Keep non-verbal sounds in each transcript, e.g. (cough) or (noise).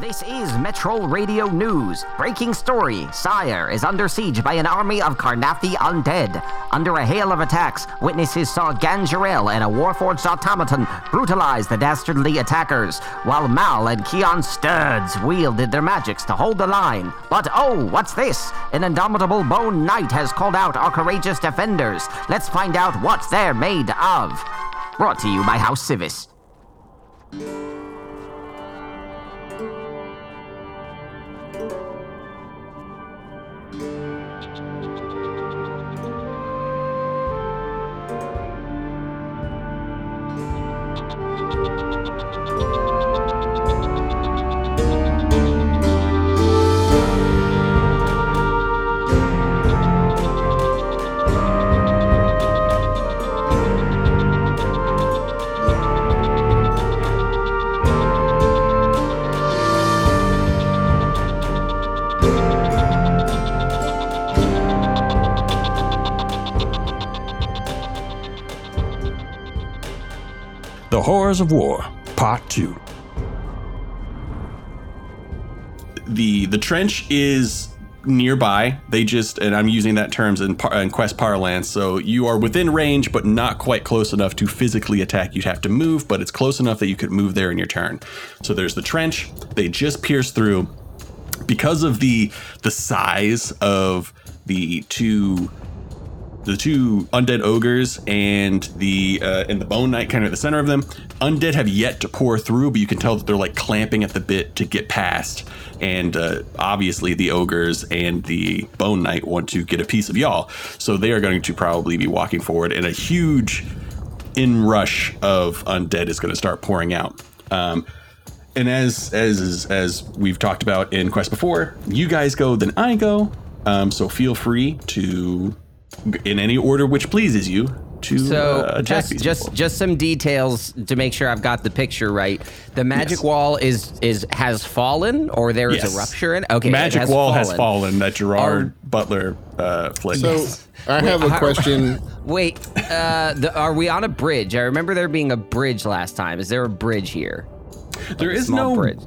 This is Metro Radio News. Breaking story Sire is under siege by an army of Karrnathi undead. Under a hail of attacks, witnesses saw Ganjarel and a Warforged automaton brutalize the dastardly attackers, while Mal and Keon Studs wielded their magics to hold the line. But oh, what's this? An indomitable bone knight has called out our courageous defenders. Let's find out what they're made of. Brought to you by House Sivis. Horrors of War, Part 2. the the trench is nearby. They just and I'm using that terms in, par, in quest parlance. So you are within range, but not quite close enough to physically attack. You'd have to move, but it's close enough that you could move there in your turn. So there's the trench. They just pierce through because of the the size of the two the two undead ogres and the uh, and the bone knight kind of at the center of them. Undead have yet to pour through but you can tell that they're like clamping at the bit to get past. And uh, obviously the ogres and the bone knight want to get a piece of y'all. So they are going to probably be walking forward and a huge inrush of undead is going to start pouring out. Um, and as as as we've talked about in quest before you guys go then i go. Um, so feel free to in any order which pleases you to So uh, attack just these just just some details to make sure I've got the picture right. The magic Yes. wall is is has fallen, or there is Yes. a rupture in. Okay, it magic has wall has fallen. fallen that gerard butler uh flick So I have a how- question. (laughs) Wait, uh, the, are we on a bridge? I remember there being a bridge last time. Is there a bridge here? there is Small no bridge.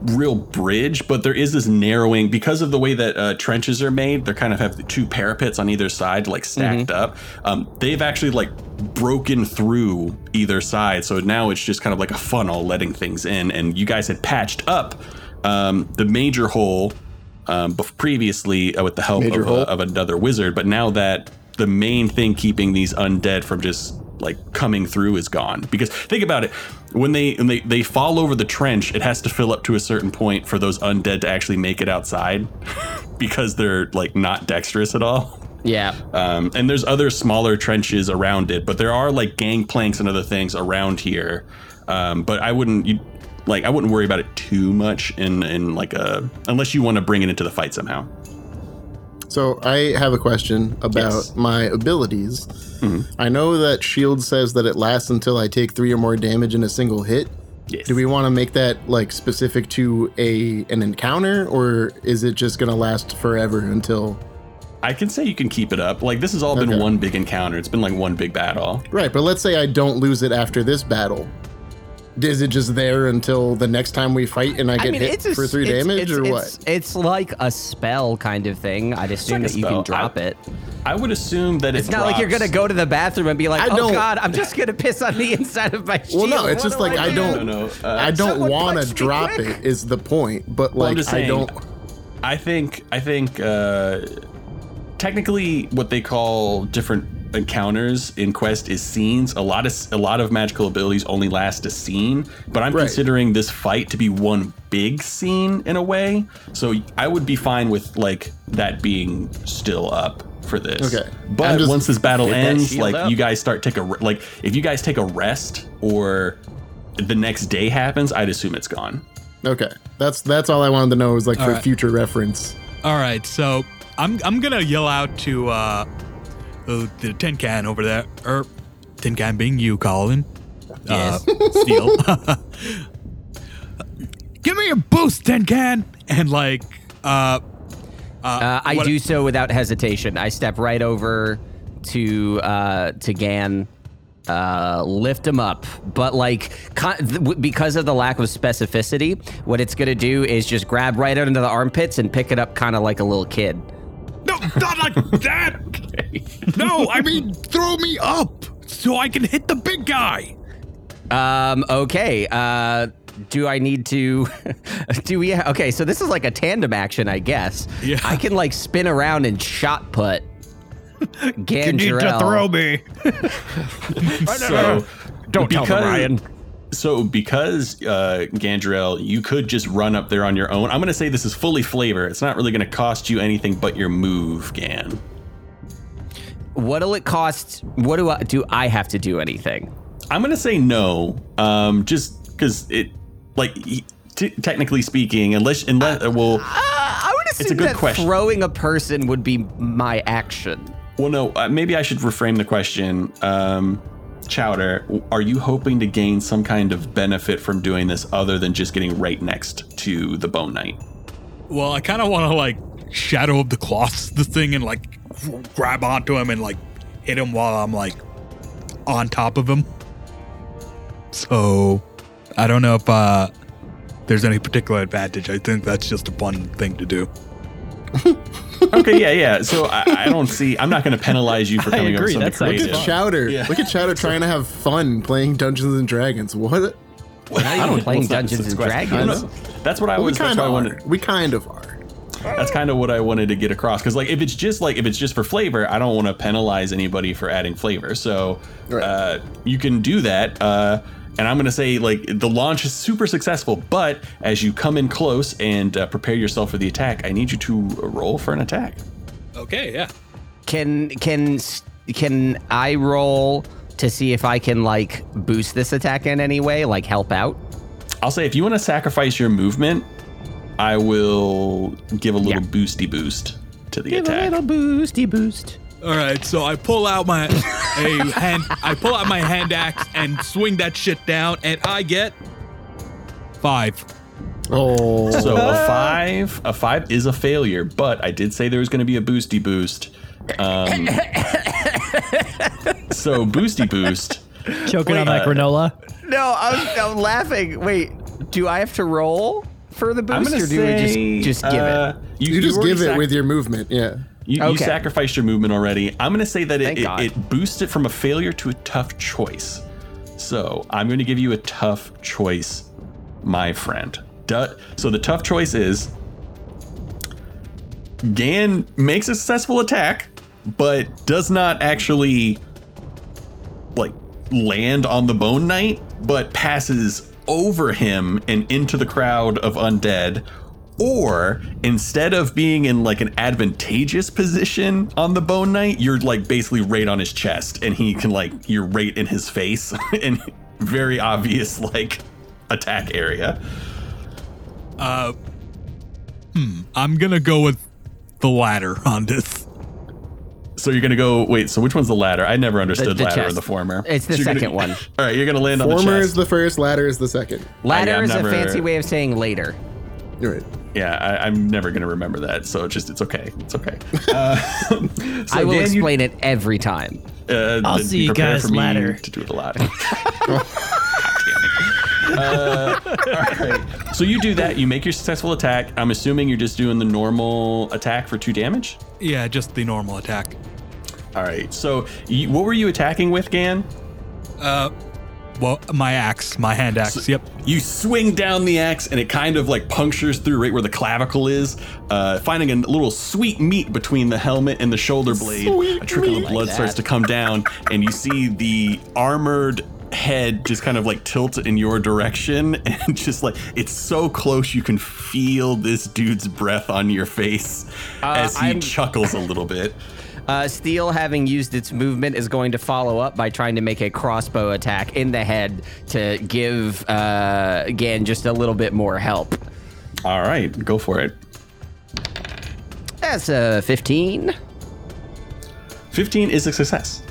Real bridge but there is this narrowing because of the way that uh, trenches are made they kind of have the two parapets on either side like stacked Mm-hmm. up um, they've actually like broken through either side so now it's just kind of like a funnel letting things in and you guys had patched up um, the major hole um, previously uh, with the help of, uh, of another wizard but now that the main thing keeping these undead from just like coming through is gone because think about it when they when they they fall over the trench it has to fill up to a certain point for those undead to actually make it outside (laughs) because they're like not dexterous at all Yeah. um, and there's other smaller trenches around it, but there are like gangplanks and other things around here. Um, but I wouldn't you, like I wouldn't worry about it too much in in like a unless you want to bring it into the fight somehow. So I have a question about Yes. my abilities. Mm-hmm. I know that Shield says that it lasts until I take three or more damage in a single hit. Yes. Do we want to make that like specific to a an encounter, or is it just gonna last forever until? I can say you can keep it up. Like this has all been one big encounter. It's been like one big battle. Right, but let's say I don't lose it after this battle. Is it just there until the next time we fight and I get hit a for three it's- damage, it's- or it's- what? It's like a spell kind of thing. I'd assume like that you can drop I- it. I would assume that It's not like you're gonna go to the bathroom and be like, I "Oh God, I'm just gonna piss on the (laughs) inside of my Well, no, it's What just do like I do?" don't, No, no, uh, I don't want to drop quick. it. Is the point? But Well, I'm like just I don't. I think I think uh, technically what they call different encounters in quest is scenes a lot of a lot of magical abilities only last a scene but i'm Right. considering this fight to be one big scene in a way so i would be fine with like that being still up for this Okay. but once this battle ends like up. you guys start take a re- like if you guys take a rest or the next day happens i'd assume it's gone Okay, that's that's all I wanted to know. Was like for right. future reference. All right, so I'm I'm gonna yell out to uh, uh the tin can over there, or tin can being you, Colin. Yes. Uh, (laughs) Steel. (laughs) Give me a boost, tin can, and like uh. Uh, I what- do so without hesitation. I step right over to uh, to Gan uh, lift him up. But like con- th- w- because of the lack of specificity, what it's gonna do is just grab right under the armpits and pick it up, kind of like a little kid. No, not like that. (laughs) No, I mean throw me up so I can hit the big guy. Um. Okay. Uh. Do I need to? (laughs) do we? Okay. So this is like a tandem action, I guess. Yeah. I can like spin around and shot put. Gandrel. (laughs) You need to throw me. So Don't tell them, Ryan. So because uh, Gandrel, you could just run up there on your own. I'm going to say this is fully flavor. It's not really going to cost you anything but your move, Gan. What'll it cost? What do I do? I have to do anything? I'm going to say no. Um, just because it, like, t- technically speaking, unless unless uh, well, Uh, I would assume a good that question. throwing a person would be my action. well, no. Uh, maybe I should reframe the question. Um, Chowder, are you hoping to gain some kind of benefit from doing this other than just getting right next to the Bone Knight? Well, I kind of want to like Shadow of the Colossus the thing and like grab onto him and like hit him while I'm like on top of him. So I don't know if uh there's any particular advantage. I think that's just a fun thing to do. (laughs) okay, yeah, yeah. So I, I don't see. I'm not going to penalize you for coming up with agree, something that creative. Look at Chowder. Yeah. Look at Chowder trying to have fun playing Dungeons and Dragons. What? I don't playing Well, it's not- Dungeons it's and a question. Dragons. No, That's what I we was. That's kind what I of wanted. We kind of are. That's kind of what I wanted to get across. Because like, if it's just like if it's just for flavor, I don't want to penalize anybody for adding flavor. So Right. uh, you can do that. Uh, and I'm gonna say like the launch is super successful, but as you come in close and uh, prepare yourself for the attack, I need you to roll for an attack. Okay, yeah. Can can can I roll to see if I can like boost this attack in any way, like help out? I'll say if you want to sacrifice your movement, I will give a little Yeah. boosty boost to the Give a little boosty boost. All right, so I pull out my a hand I pull out my hand axe and swing that shit down and I get 5. Oh, So a five, a five is a failure, but I did say there was going to be a boosty boost. Um, (laughs) so boosty boost. Choking on that uh, granola. No, I'm, I'm laughing. Wait, do I have to roll for the I'm boost, going or to do say we just just give uh, it? you, just already give it with your movement. Yeah. You, you sacrificed your movement already. I'm going to say that it, Thank it, it boosts it from a failure to a tough choice. So I'm going to give you a tough choice, my friend. Du- so the tough choice is Gan makes a successful attack, but does not actually like land on the Bone Knight, but passes over him and into the crowd of undead. Or instead of being in like an advantageous position on the Bone Knight, you're like basically right on his chest, and he can like you're right in his face, (laughs) and very obvious like attack area. Uh hmm, I'm to go with the latter on this. So you're gonna go. Wait. So which one's the ladder? I never understood the ladder chest. or the former. It's the So you're gonna- second one. (laughs) All right, you're gonna land on the Former is the first, ladder is the second. Ladder I've is never- a fancy way of saying later. You're right. yeah, I, I'm never gonna remember that. So it's just it's okay. It's okay. (laughs) Uh, so I will Dan, you- explain it every time. Uh, I'll see you guys for me later. To do it a lot. (laughs) uh, all right. So you do that. You make your successful attack. I'm assuming you're just doing the normal attack for two damage. Yeah, just the normal attack. All right. So you, what were you attacking with, Gan? Uh, Well, my axe, my hand axe. Yep. You swing down the axe and it kind of like punctures through right where the clavicle is, uh, finding a little sweet meat between the helmet and the shoulder blade. Sweet a trickle of blood starts to come down, and you see the armored head just kind of like tilt in your direction (laughs) and just like it's so close you can feel this dude's breath on your face as he I'm- chuckles a little bit. Uh, Steel, having used its movement, is going to follow up by trying to make a crossbow attack in the head to give uh, Gan just a little bit more help. All right, go for it. That's a 15. 15 is a success.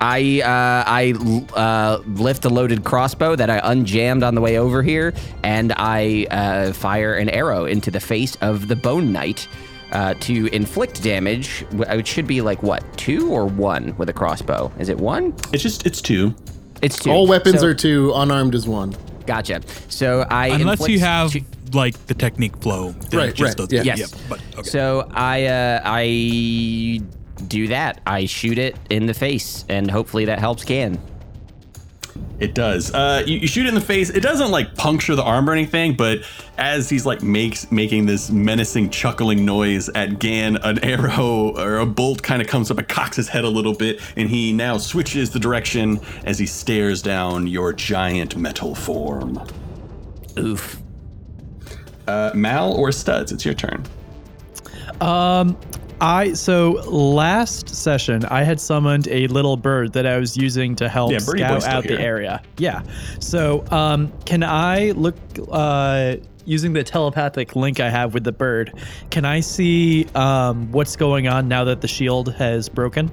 I uh, I uh, lift a loaded crossbow that I unjammed on the way over here, and I uh, fire an arrow into the face of the Bone Knight. Uh, to inflict damage, it should be like what two or one with a crossbow? Is it one? It's just it's two. It's two. All weapons So- are two, unarmed is one. Gotcha. So I Unless you have two- like the technique flow. Right, just right, does- yeah. Yes. But okay. So I uh, I do that. I shoot it in the face, and hopefully that helps Gan. It does. Uh, you, you shoot it in the face. It doesn't like puncture the arm or anything, but as he's like makes making this menacing chuckling noise at Gan, an arrow or a bolt kind of comes up and cocks his head a little bit, and he now switches the direction as he stares down your giant metal form. Oof. Uh, Mal or Studs, it's your turn. Um, I so last session I had summoned a little bird that I was using to help Yeah, scout out the area. Yeah. So, um, can I look uh using the telepathic link I have with the bird? Can I see um what's going on now that the shield has broken?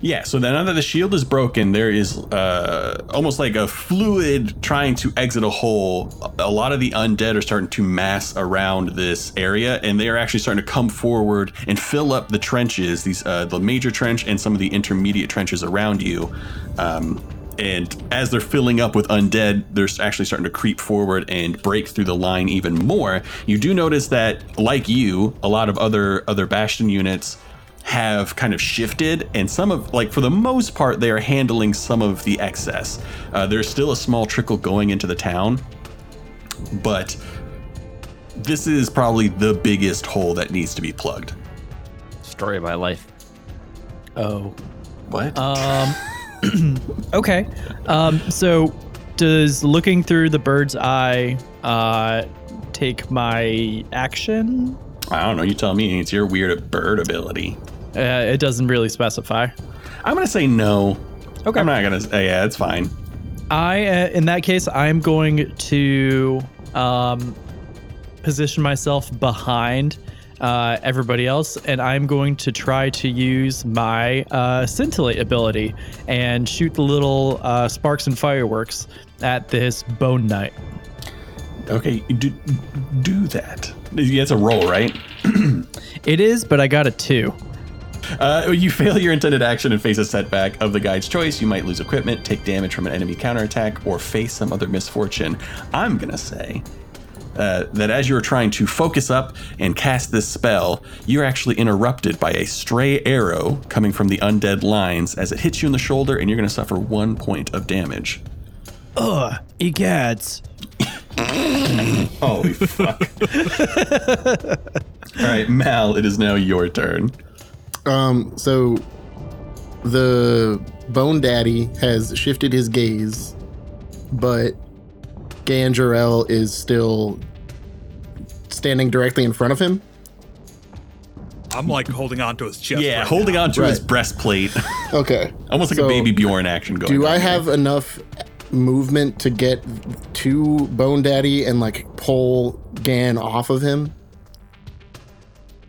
Yeah, so now that the shield is broken, there is uh, almost like a fluid trying to exit a hole. A lot of the undead are starting to mass around this area, and they are actually starting to come forward and fill up the trenches, these uh, the major trench and some of the intermediate trenches around you. Um, and as they're filling up with undead, they're actually starting to creep forward and break through the line even more. You do notice that, like you, a lot of other other Bastion units have kind of shifted, and some of, like, for the most part, they are handling some of the excess. Uh, there's still a small trickle going into the town, but this is probably the biggest hole that needs to be plugged. Story of my life. Oh. What? Um. (coughs) (clears throat) Okay. Um, so does looking through the bird's eye uh take my action? I don't know. You tell me. It's your weird bird ability. Uh, it doesn't really specify. I'm gonna say no. Okay. I'm not gonna. Say, yeah, it's fine. I, uh, in that case, I'm going to um, position myself behind uh, everybody else, and I'm going to try to use my uh, scintillate ability and shoot the little uh, sparks and fireworks at this bone knight. Okay, do do that. It's a roll, right? (clears throat) It is, but I got a two. Uh, you fail your intended action and face a setback of the guide's choice. You might lose equipment, take damage from an enemy counterattack, or face some other misfortune. I'm gonna say uh, that as you're trying to focus up and cast this spell, you're actually interrupted by a stray arrow coming from the undead lines as it hits you in the shoulder, and you're gonna suffer one point of damage. Ugh, egads. Holy fuck! (laughs) All right, Mal, it is now your turn. Um, so the Bone Daddy has shifted his gaze, but Ganjarel is still standing directly in front of him. I'm like holding on to his chest. Yeah, right holding now. on to his breastplate, (laughs) Okay. (laughs) almost like So, a baby Bjorn action going. Do on I here. have enough movement to get to Bone Daddy and like pull Gan off of him?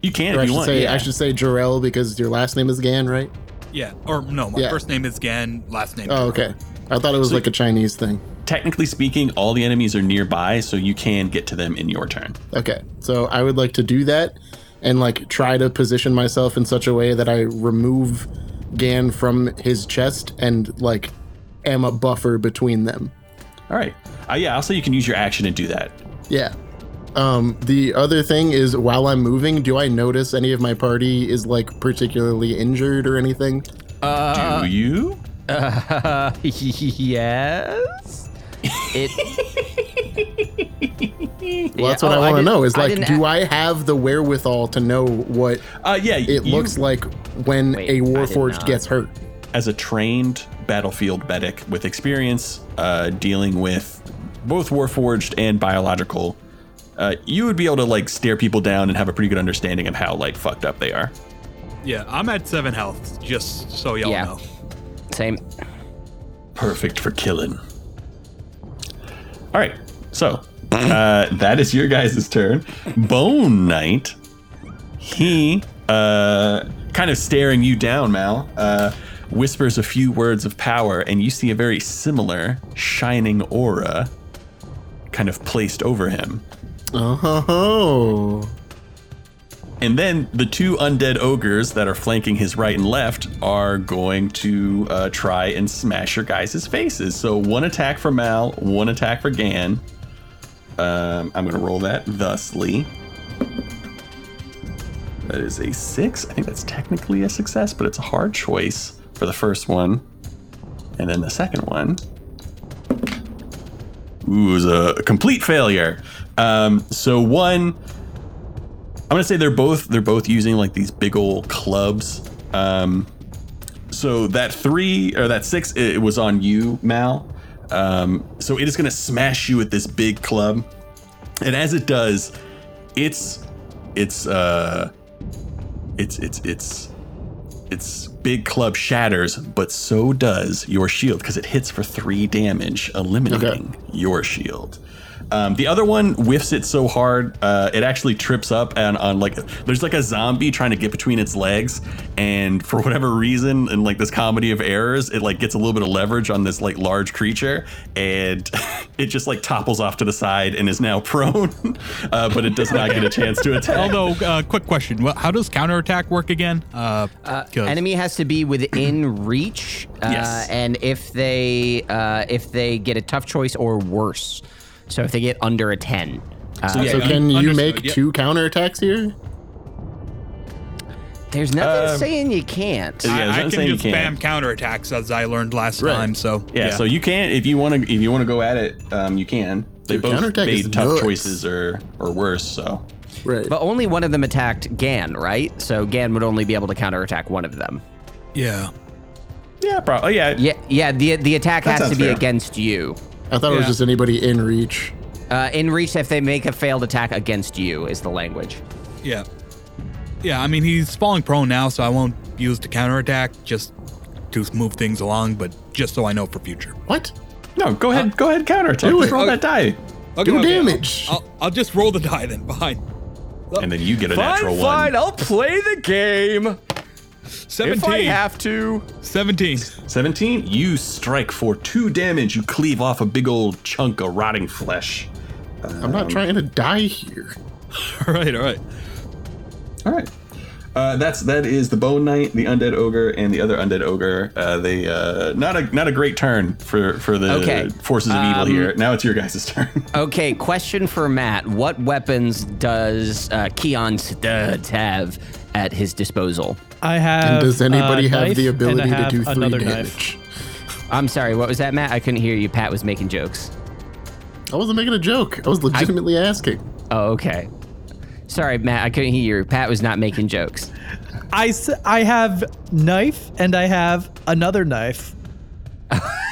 You can Or I you should want. say yeah. I should say Jarell because your last name is Gan, right? Yeah. Or no, my Yeah. first name is Gan, last name. Oh, okay. I thought it was like a Chinese thing. Technically speaking, all the enemies are nearby, so you can get to them in your turn. Okay. So I would like to do that and like try to position myself in such a way that I remove Gan from his chest and like am a buffer between them. All right. Uh, yeah, I'll say you can use your action to do that. Yeah. Um, the other thing is while I'm moving, do I notice any of my party is like particularly injured or anything? Uh, do you? Uh, (laughs) yes. It. (laughs) Well, that's what I want to know is like, do I? I have the wherewithal to know what Uh, yeah, it you- looks like when Wait, a I did Warforged gets hurt? as a trained battlefield medic with experience uh, dealing with both Warforged and biological, uh, you would be able to like stare people down and have a pretty good understanding of how like fucked up they are. Yeah, I'm at seven health, just so y'all Yeah. know. Same. Perfect for killing. All right, so uh, that is your guys' turn. Bone Knight, he uh, kind of staring you down, Mal. Uh, whispers a few words of power, and you see a very similar shining aura kind of placed over him. Oh, And then the two undead ogres that are flanking his right and left are going to uh, try and smash your guys' faces. So one attack for Mal, one attack for Gan. Um, I'm going to roll that thusly. That is a six. I think that's technically a success, but it's a hard choice for the first one. And then the second one. Ooh, is a complete failure. Um, so one, I'm gonna say they're both they're both using like these big old clubs. Um, so that three or that six, it, it was on you, Mal. Um, so it is gonna smash you with this big club, and as it does, it's it's uh, it's it's it's its big club shatters, but so does your shield because it hits for three damage, eliminating your shield. Um, the other one whiffs it so hard, uh, it actually trips up and on like there's like a zombie trying to get between its legs, and (laughs) for whatever reason, in like this comedy of errors, it like gets a little bit of leverage on this like large creature, and (laughs) it just like topples off to the side and is now (laughs) prone, uh, but it does not get a chance to attack. Although, uh, quick question: What- How does counterattack work again? Uh, 'cause- Enemy has to be within (clears throat) reach, uh, Yes. and if they uh, if they get a tough choice or worse, so if they get under a ten, uh, So yeah, So un- can you make yep. two counterattacks here? there's nothing Uh, saying you can't. Yeah, I, there's I can saying you just can't. spam counterattacks as I learned last Right. time. So Yeah, so you can if you want to if you want to go at it, um, you can. They Dude, both counterattack is made tough nuts. choices or or worse. So Right. But only one of them attacked Gan, right? So Gan would only be able to counterattack one of them. yeah. yeah, probably yeah. Yeah, yeah. The the attack That has to be fair. against you. I thought it was just anybody in reach. Uh, in reach, if they make a failed attack against you, is the language. Yeah. Yeah, I mean, he's falling prone now, so I won't use the counterattack just to move things along, but just so I know for future. What? No, go ahead, go ahead, counterattack. Do Just it. roll that die, Do damage. I'll, I'll just roll the die then. Fine. and then you get a natural one. Fine, I'll play the game 17. to. 17. 17, you strike for two damage. You cleave off a big old chunk of rotting flesh. I'm not trying to die here. (laughs) all right, all right. All right. Uh, that's that is the Bone Knight, the Undead Ogre, and the other Undead Ogre. Uh, they uh, not a not a great turn for for the Okay. forces of evil Um, here. Now it's your guys' (laughs) turn. Okay, question for Matt. What weapons does uh, Keon Studs have at his disposal? I have. And does anybody a have knife the and I ability to do three damage? knife. I'm sorry, what was that, Matt? I couldn't hear you. Pat was making jokes. I wasn't making a joke. I was legitimately asking. Oh, okay. Sorry, Matt, I couldn't hear you. Pat was not making jokes. I, I have knife and I have another knife. (laughs)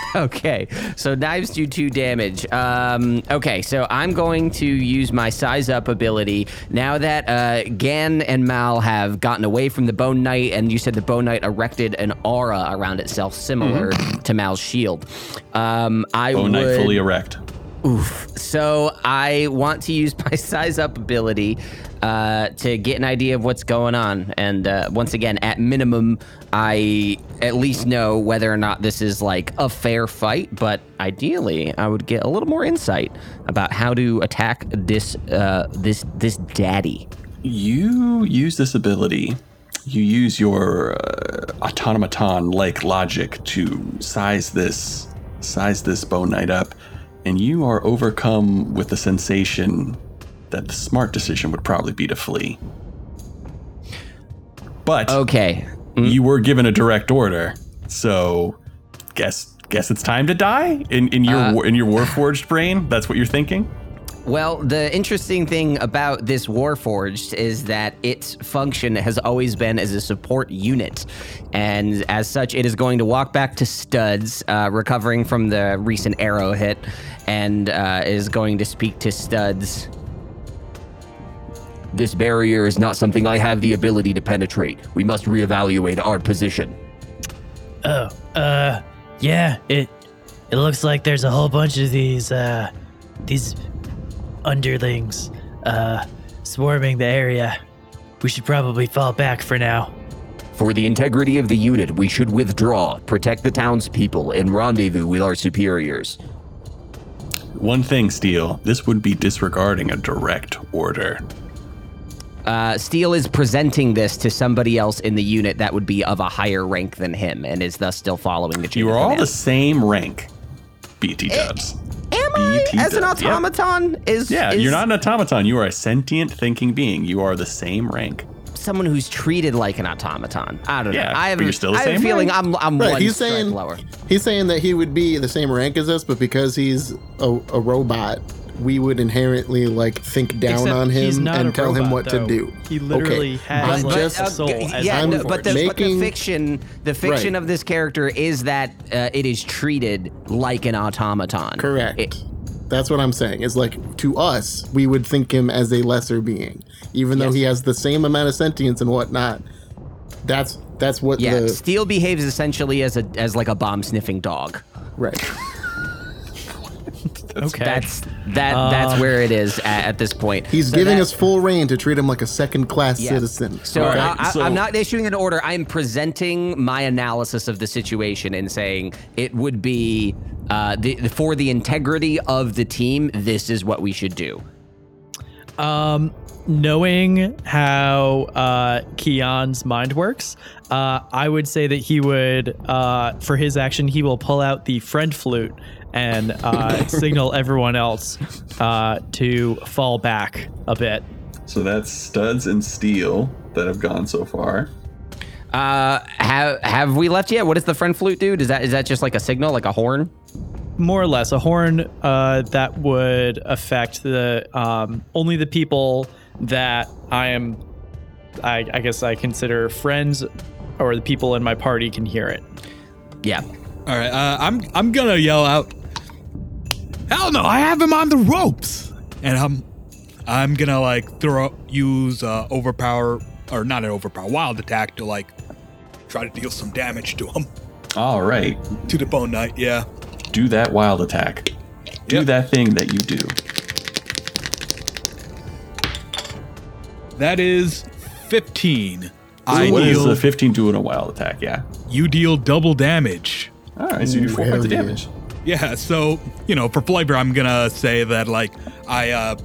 (laughs) Okay, so knives do two damage. Um, okay, so I'm going to use my size up ability now that uh, Gan and Mal have gotten away from the Bone Knight, and you said the Bone Knight erected an aura around itself similar to Mal's shield. Um, I Bone would. Knight fully erect. Oof. So I want to use (laughs) my size up ability uh, to get an idea of what's going on. And uh, once again, at minimum, I at least know whether or not this is like a fair fight. But ideally, I would get a little more insight about how to attack this uh, this this daddy. You use this ability. You use your uh, automaton like logic to size this size this bone knight up, and you are overcome with the sensation that the smart decision would probably be to flee. But Okay. you were given a direct order, so guess guess it's time to die in in your war in your warforged brain. That's what you're thinking. Well, the interesting thing about this Warforged is that its function has always been as a support unit. And as such, it is going to walk back to Studs, uh, recovering from the recent arrow hit, and uh, is going to speak to Studs. This barrier is not something I have the ability to penetrate. We must reevaluate our position. Oh, uh, yeah, it it looks like there's a whole bunch of these uh these underlings uh swarming the area. We should probably fall back for now. For the integrity of the unit, we should withdraw, protect the townspeople, and rendezvous with our superiors. One thing, Steele, this would be disregarding a direct order. Uh, Steele is presenting this to somebody else in the unit that would be of a higher rank than him, and is thus still following the chain. You are all the same rank. BT dubs. Am I BT as an dubs, yep. automaton? Is Yeah, is you're not an automaton. You are a sentient thinking being. You are the same rank. someone who's treated like an automaton. I don't Yeah, know. I have, but you're still the I have a same feeling rank. I'm I'm Right, one he's strike saying lower. he's saying that he would be the same rank as us, but because he's a, a robot, we would inherently like think down Except on him and a tell him what though. to do. He literally okay. has, I'm like, just a soul g- as yeah, no, but, the, but the fiction, the fiction Right. of this character is that uh, it is treated like an automaton. correct. It- That's what I'm saying. It's like to us, we would think him as a lesser being, even though he has the same amount of sentience and whatnot. That's that's what yeah, the Steele behaves essentially as a as like a bomb sniffing dog. right. Okay. That's that. that's where it is at, at this point. He's So giving that- us full reign to treat him like a second class Yeah. citizen. So, All right, I, I, so- I'm not issuing an order. I'm presenting my analysis of the situation and saying it would be uh, the, for the integrity of the team. This is what we should do. Um, knowing how uh, Keon's mind works, uh, I would say that he would, uh, for his action, he will pull out the friend flute and uh, (laughs) signal everyone else uh, to fall back a bit. So that's studs and steel that have gone so far. Uh, have have we left yet? What does the friend flute do? Is that is that just like a signal, like a horn? More or less, a horn uh, that would affect the um, only the people that I am, I, I guess I consider friends, or the people in my party can hear it. Yeah. All right, uh, I'm I'm gonna yell out. Hell no! I have him on the ropes, and I'm I'm gonna like throw use uh, overpower or not an overpower wild attack to like try to deal some damage to him All right. to the bone knight. Yeah, Do that wild attack. Do Yep. that thing that you do. that is fifteen. So I what is deal the 15 doing a wild attack? Yeah. you deal double damage. All right. So you do four Ooh, points of hell yeah. damage. Yeah, so you know, for flavor, I'm gonna say that like I uh,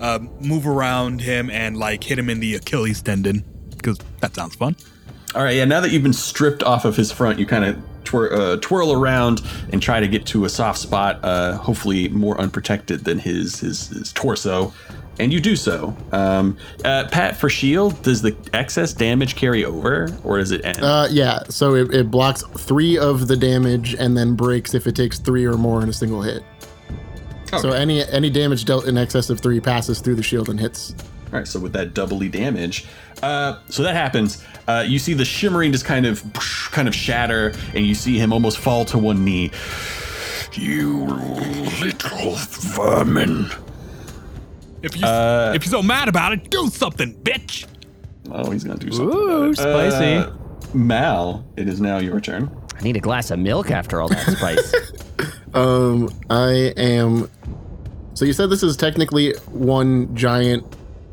uh move around him and like hit him in the Achilles tendon because that sounds fun. All right. Yeah. Now that you've been stripped off of his front, you kind of twir- uh, twirl around and try to get to a soft spot, uh, hopefully more unprotected than his his, his torso. And you do so. Um, uh, Pat, for shield, does the excess damage carry over, or does it end? Uh, yeah. So it, it blocks three of the damage and then breaks if it takes three or more in a single hit. So any any damage dealt in excess of three passes through the shield and hits. All right, so with that doubly damage, uh, so that happens. Uh, you see the shimmering just kind of, kind of shatter, and you see him almost fall to one knee. You little vermin. If you Uh, if you're so mad about it, do something, bitch. Oh, he's gonna do something. Ooh, about it. spicy. Uh, Mal, it is now your turn. I need a glass of milk after all that spice. (laughs) Um, I am. So you said this is technically one giant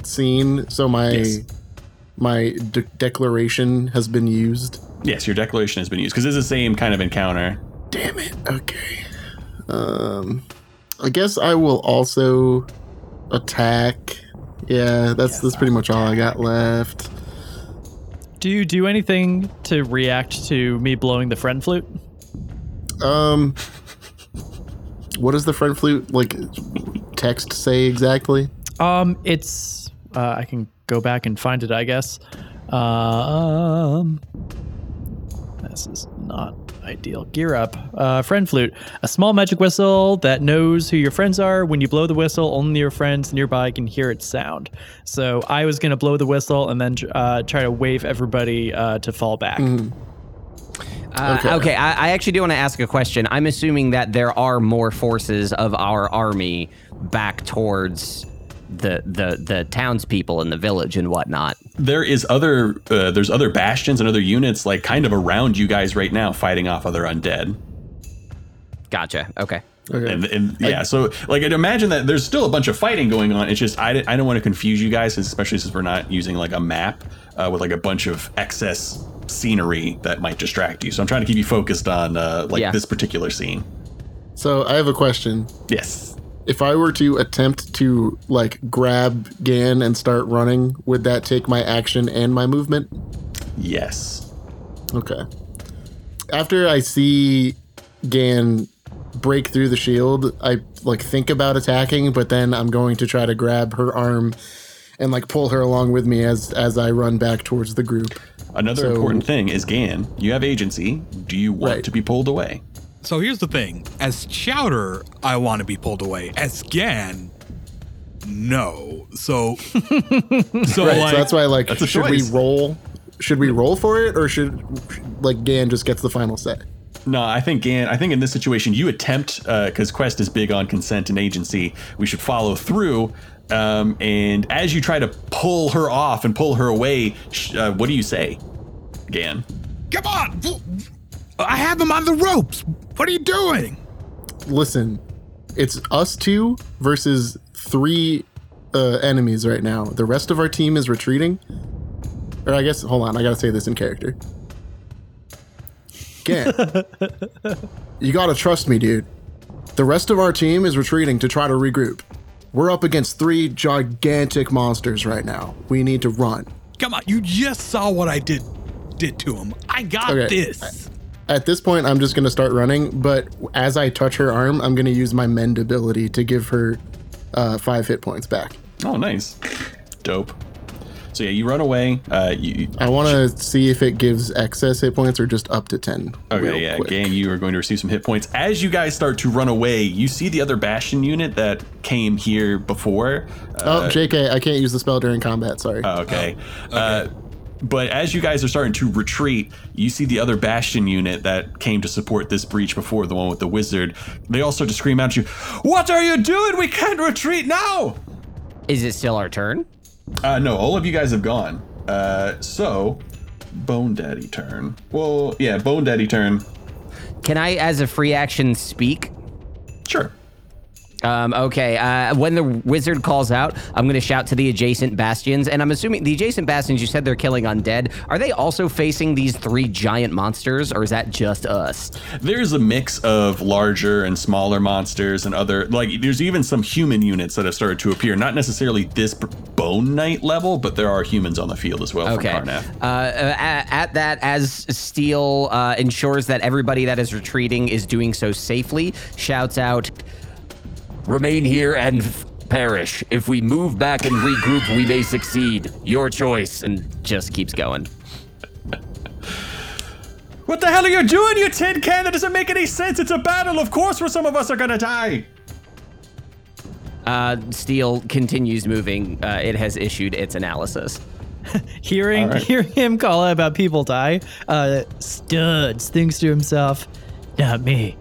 scene. So my Yes. my de- declaration has been used. Yes, your declaration has been used because it's the same kind of encounter. Damn it. Okay. Um, I guess I will also attack. Yeah, that's that's pretty much all I got left. Do you do anything to react to me blowing the friend flute? Um, what does the friend flute like text say exactly? Um, it's uh, I can go back and find it, I guess. Um, this is not ideal. Gear up. Uh, friend flute, a small magic whistle that knows who your friends are. When you blow the whistle, only your friends nearby can hear its sound. So I was gonna blow the whistle and then uh, try to wave everybody uh, to fall back. Uh, okay, Okay. I, I actually do want to ask a question. I'm assuming that there are more forces of our army back towards the the the townspeople in the village and whatnot. There is other, uh, there's other bastions and other units like kind of around you guys right now, fighting off other undead. Gotcha. Okay. Okay. And, and yeah, so like I'd imagine that there's still a bunch of fighting going on. It's just I, I don't want to confuse you guys, especially since we're not using like a map uh, with like a bunch of excess scenery that might distract you. So I'm trying to keep you focused on uh, like Yeah. this particular scene. So I have a question. Yes. If I were to attempt to like grab Gan and start running, would that take my action and my movement? Yes. Okay. After I see Gan break through the shield, I like think about attacking, but then I'm going to try to grab her arm and like pull her along with me as as I run back towards the group. Another So- important thing is Gan, you have agency. Do you want Right. to be pulled away? So here's the thing: as Chowder, I want to be pulled away. As Gan, no. So, (laughs) so Right. like, so that's why like That's a should choice. we roll should we roll for it or should like Gan just gets the final say? No, I think Gan. I think in this situation, you attempt because Quest is big on consent and agency. We should follow through. Um, and as you try to pull her off and pull her away, sh- uh, what do you say, Gan? come on! I have him on the ropes. What are you doing? Listen, it's us two versus three uh, enemies right now. The rest of our team is retreating. Or I guess hold on, I gotta say this in character. Gan, (laughs) you gotta trust me, dude. The rest of our team is retreating to try to regroup. We're up against three gigantic monsters right now. We need to run. Come on! You just saw what I did did to him. I got Okay. this. At this point, I'm just gonna start running, but as I touch her arm, I'm gonna use my mend ability to give her uh, five hit points back. Oh, nice, dope. So yeah, you run away. Uh, you I want to see if it gives excess hit points or just up to 10. real Okay, yeah, quick. Gan, you are going to receive some hit points. As you guys start to run away, you see the other Bastion unit that came here before. Oh, JK, I can't use the spell during combat. Sorry. Oh, okay. But as you guys are starting to retreat, you see the other Bastion unit that came to support this breach before, the one with the wizard. They all start to scream out at you, What are you doing? We can't retreat now! Is it still our turn? Uh, no, all of you guys have gone. Uh, so, Bone Daddy turn. Well, yeah, Bone Daddy turn. Can I, as a free action, speak? Sure. Um, okay. Uh, when the wizard calls out, I'm going to shout to the adjacent bastions, and I'm assuming the adjacent bastions. You said they're killing undead. Are they also facing these three giant monsters, or is that just us? There's a mix of larger and smaller monsters and other like there's even some human units that have started to appear. Not necessarily this bone knight level, but there are humans on the field as well Okay. from Karrnath. Uh, uh, at, at that, as Steel uh, ensures that everybody that is retreating is doing so safely, shouts out, Remain here and f- perish. If we move back and regroup, we may succeed. Your choice. and just keeps going. What the hell are you doing, you tin can? That doesn't make any sense. It's a battle. Of course, where some of us are gonna die. Uh, Steel continues moving. Uh, it has issued its analysis. (laughs) Hearing All right. hearing him call out about people die, uh, Studs thinks to himself, Not me.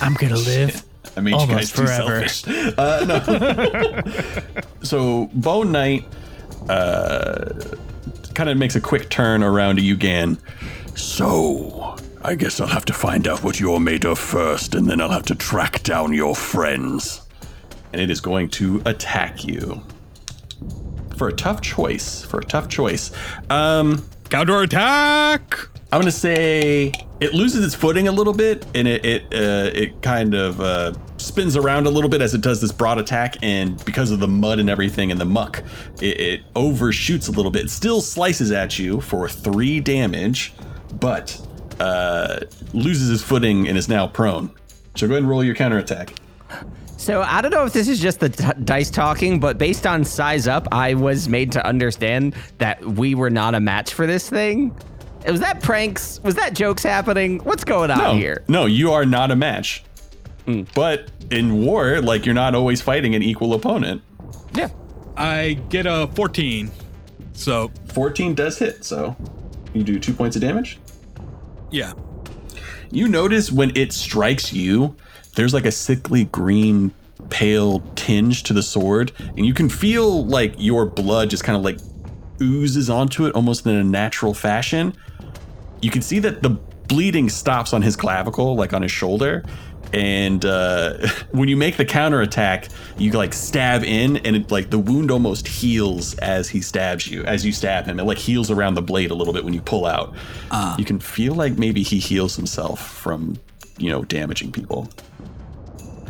I'm gonna (laughs) live. I made you guys Almost too selfish. Uh, no. (laughs) so Bone Knight uh, kind of makes a quick turn around to Yugan. So, I guess I'll have to find out what you're made of first, and then I'll have to track down your friends. and it is going to attack you for a tough choice. For a tough choice, um, Counter attack. I'm gonna say it loses its footing a little bit, and it it uh, it kind of uh, spins around a little bit as it does this broad attack, and because of the mud and everything and the muck, it, it overshoots a little bit. It still slices at you for three damage, but uh, loses its footing and is now prone. So go ahead and roll your counterattack. So I don't know if this is just the t- dice talking, but based on size up, I was made to understand that we were not a match for this thing. Was that pranks? Was that jokes happening? What's going on No, here? no, you are not a match. But in war, like you're not always fighting an equal opponent. Yeah. I get a 14. So 14 does hit, so you do two points of damage. yeah. You notice when it strikes you, there's like a sickly green, pale tinge to the sword, and you can feel like your blood just kind of like oozes onto it almost in a natural fashion. You can see that the bleeding stops on his clavicle, like on his shoulder. And uh, (laughs) when you make the counterattack, you like stab in, and it like the wound almost heals as he stabs you. As you stab him, it like heals around the blade a little bit when you pull out. You can feel like maybe he heals himself from, you know, damaging people.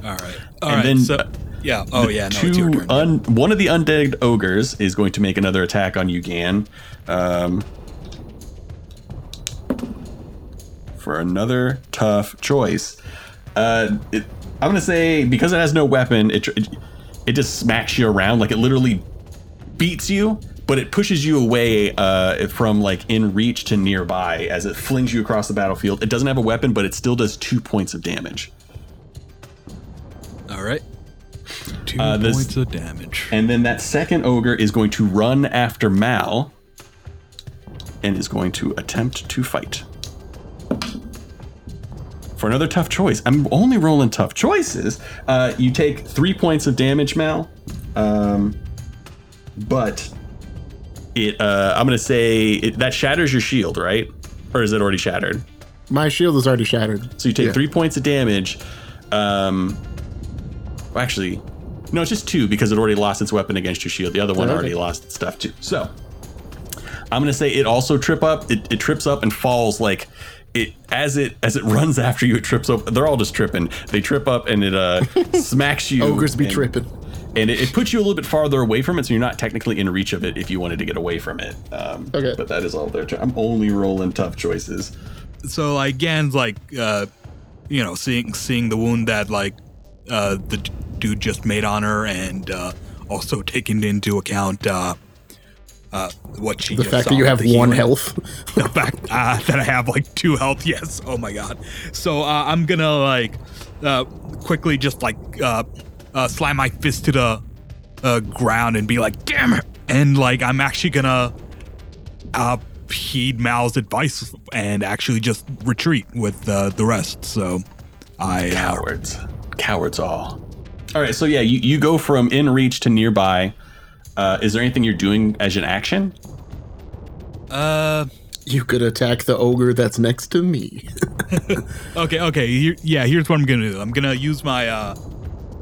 All right. All and right. then so Yeah. Oh yeah. No, two un, one of the undead ogres is going to make another attack on you, Gan. Um, for another tough choice. Uh, it, I'm gonna say because it has no weapon, it, it it just smacks you around like it literally beats you, but it pushes you away uh, from like in reach to nearby as it flings you across the battlefield. It doesn't have a weapon, but it still does two points of damage. All right. Two Uh, this- points of damage. And then that second ogre is going to run after Mal and is going to attempt to fight. For another tough choice. I'm only rolling tough choices. Uh, you take three points of damage, Mal. Um, but it, uh, I'm going to say it, that shatters your shield, right? Or is it already shattered? My shield is already shattered. So you take Yeah. three points of damage. Um, well, actually, no, it's just two because it already lost its weapon against your shield. The other one Okay. already lost its stuff too. So I'm gonna say it also trip up. It, it trips up and falls like it as it as it runs after you. It trips over. They're all just tripping. They trip up and it uh (laughs) smacks you. Ogres be and- tripping. and it, it puts you a little bit farther away from it, so you're not technically in reach of it if you wanted to get away from it. Um, Okay. But that is all there. I'm only rolling tough choices. so like Gan's like uh you know seeing seeing the wound that like uh the d- dude just made on her and uh also taking into account uh uh what she The just fact saw that you have one healing. health. (laughs) the fact uh, that I have like two health. Yes. Oh my god. So uh, I'm gonna like uh, quickly just like uh, uh, slam my fist to the uh, ground and be like, "Damn it!" And like I'm actually gonna uh, heed Mal's advice and actually just retreat with uh, the rest. So I uh, Cowards. Cowards all. All right, so yeah, you, you go from in reach to nearby. Uh, is there anything you're doing as an action? uh You could attack the ogre that's next to me. (laughs) okay okay here, yeah here's what I'm gonna do. I'm gonna use my uh,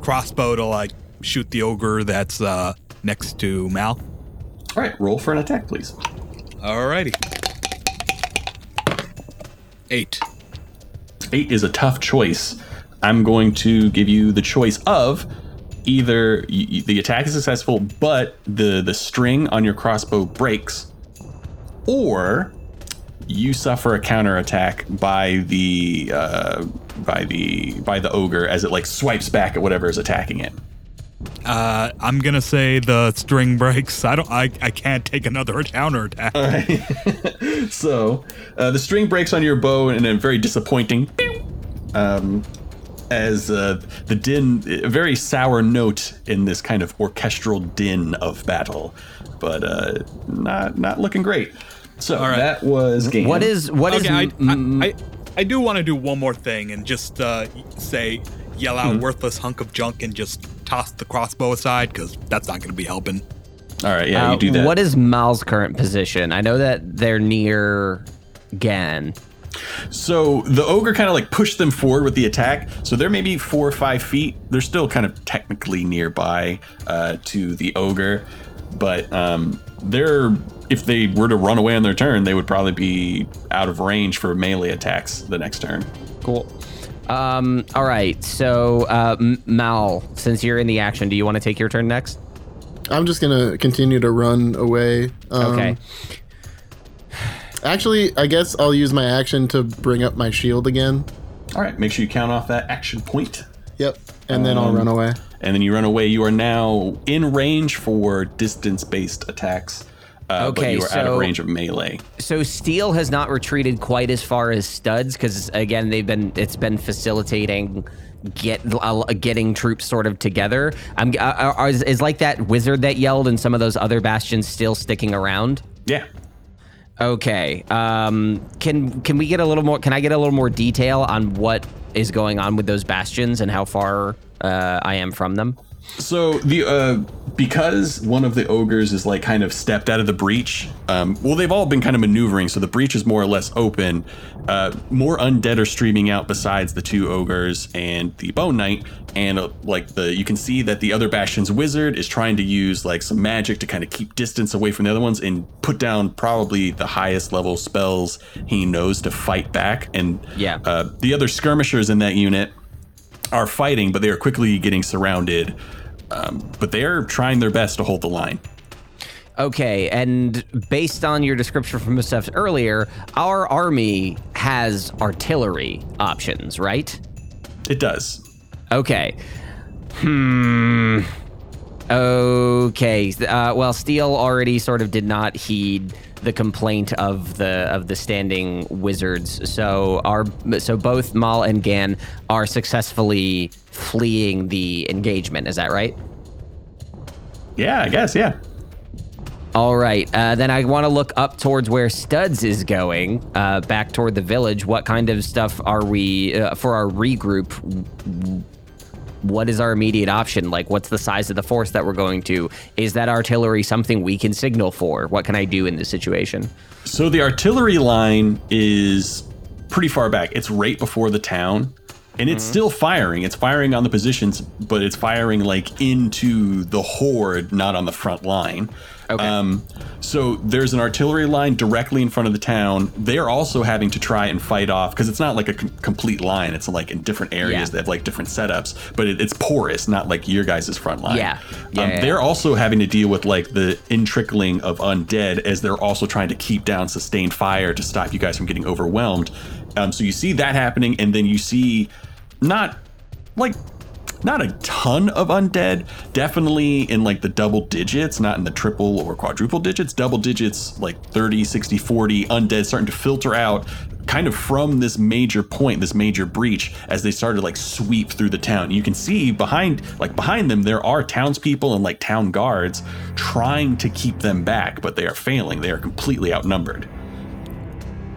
crossbow to like shoot the ogre that's uh, next to Mal. All right, roll for an attack, please. Alrighty. Eight. Eight is a tough choice. I'm going to give you the choice of either y- y- the attack is successful, but the the string on your crossbow breaks, or you suffer a counterattack by the uh, by the by the ogre as it like swipes back at whatever is attacking it. Uh, I'm gonna say the string breaks. I don't. I, I can't take another (laughs) counter attack. (laughs) So uh, the string breaks on your bow in a very disappointing, um, as uh, the din, a very sour note in this kind of orchestral din of battle, but uh, not not looking great. So right. that was game. What is what is okay, I, m- I, I I do want to do one more thing and just uh, say yell out worthless hunk of junk and just toss the crossbow aside because that's not gonna be helping. All right, yeah, uh, you do that. What is Mal's current position? I know that they're near Gan. So the ogre kind of like pushed them forward with the attack. So they're maybe four or five feet. They're still kind of technically nearby uh, to the ogre, but um, they're if they were to run away on their turn, they would probably be out of range for melee attacks the next turn. Cool. Um, all right. So, uh, Mal, since you're in the action, do you want to take your turn next? I'm just gonna continue to run away. Um, Okay. Actually, I guess I'll use my action to bring up my shield again. All right, make sure you count off that action point, Yep. And then I'll Um, run away. and then you run away. You are now in range for distance-based attacks. Uh, but Okay, you are out of so- range of melee. So Steel has not retreated quite as far as Studs because again they've been it's been facilitating get uh, getting troops sort of together. I'm uh, uh, is, is like that wizard that yelled and some of those other bastions still sticking around. Yeah. Okay. Um, can can we get a little more? Can I get a little more detail on what is going on with those bastions and how far uh, I am from them? So the uh, because one of the ogres is like kind of stepped out of the breach. Um, well, they've all been kind of maneuvering, so the breach is more or less open. Uh, more undead are streaming out besides the two ogres and the bone knight, and uh, like the you can see that the other bastion's wizard is trying to use like some magic to kind of keep distance away from the other ones and put down probably the highest level spells he knows to fight back. And Yeah. uh, the other skirmishers in that unit are fighting, but they are quickly getting surrounded Um, but they're trying their best to hold the line. Okay, and based on your description from stuff earlier, our army has artillery options, right? It does. Okay. Hmm. Okay. Uh, well, Steel already sort of did not heed the complaint of the of the standing wizards. So our so both Mal and Gan are successfully fleeing the engagement. Is that right? Yeah, I guess. Yeah. All right. Uh, then I want to look up towards where Studs is going, uh, back toward the village. What kind of stuff are we uh, for our regroup? What is our immediate option? Like, what's the size of the force that we're going to? Is that artillery something we can signal for? What can I do in this situation? So the artillery line is pretty far back. It's right before the town. And it's still firing. It's firing on the positions, but it's firing like into the horde, not on the front line. Okay. Um, so there's an artillery line directly in front of the town. They're also having to try and fight off because it's not like a com- complete line. It's like in different areas. Yeah. They have like different setups, but it, it's porous, not like your guys' front line. Yeah. Yeah, Um, yeah, they're also having to deal with like the intrickling of undead as they're also trying to keep down sustained fire to stop you guys from getting overwhelmed. Um, so you see that happening, and then you see not like not a ton of undead. Definitely in like the double digits not in the triple or quadruple digits. Double digits like 30 60 40 undead starting to filter out kind of from this major point this major breach as they started like sweep through the town. You can see behind like behind them there are townspeople and like town guards trying to keep them back but they are failing. They are completely outnumbered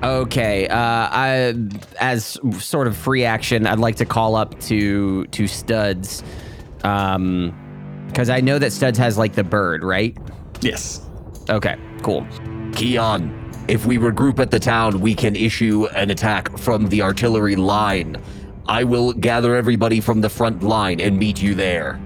Okay. Uh, I, as sort of free action, I'd like to call up to to Studs, um, because I know that Studs has like the bird, right? yes Okay. Cool. Keon, if we regroup at the town, we can issue an attack from the artillery line. I will gather everybody from the front line and meet you there.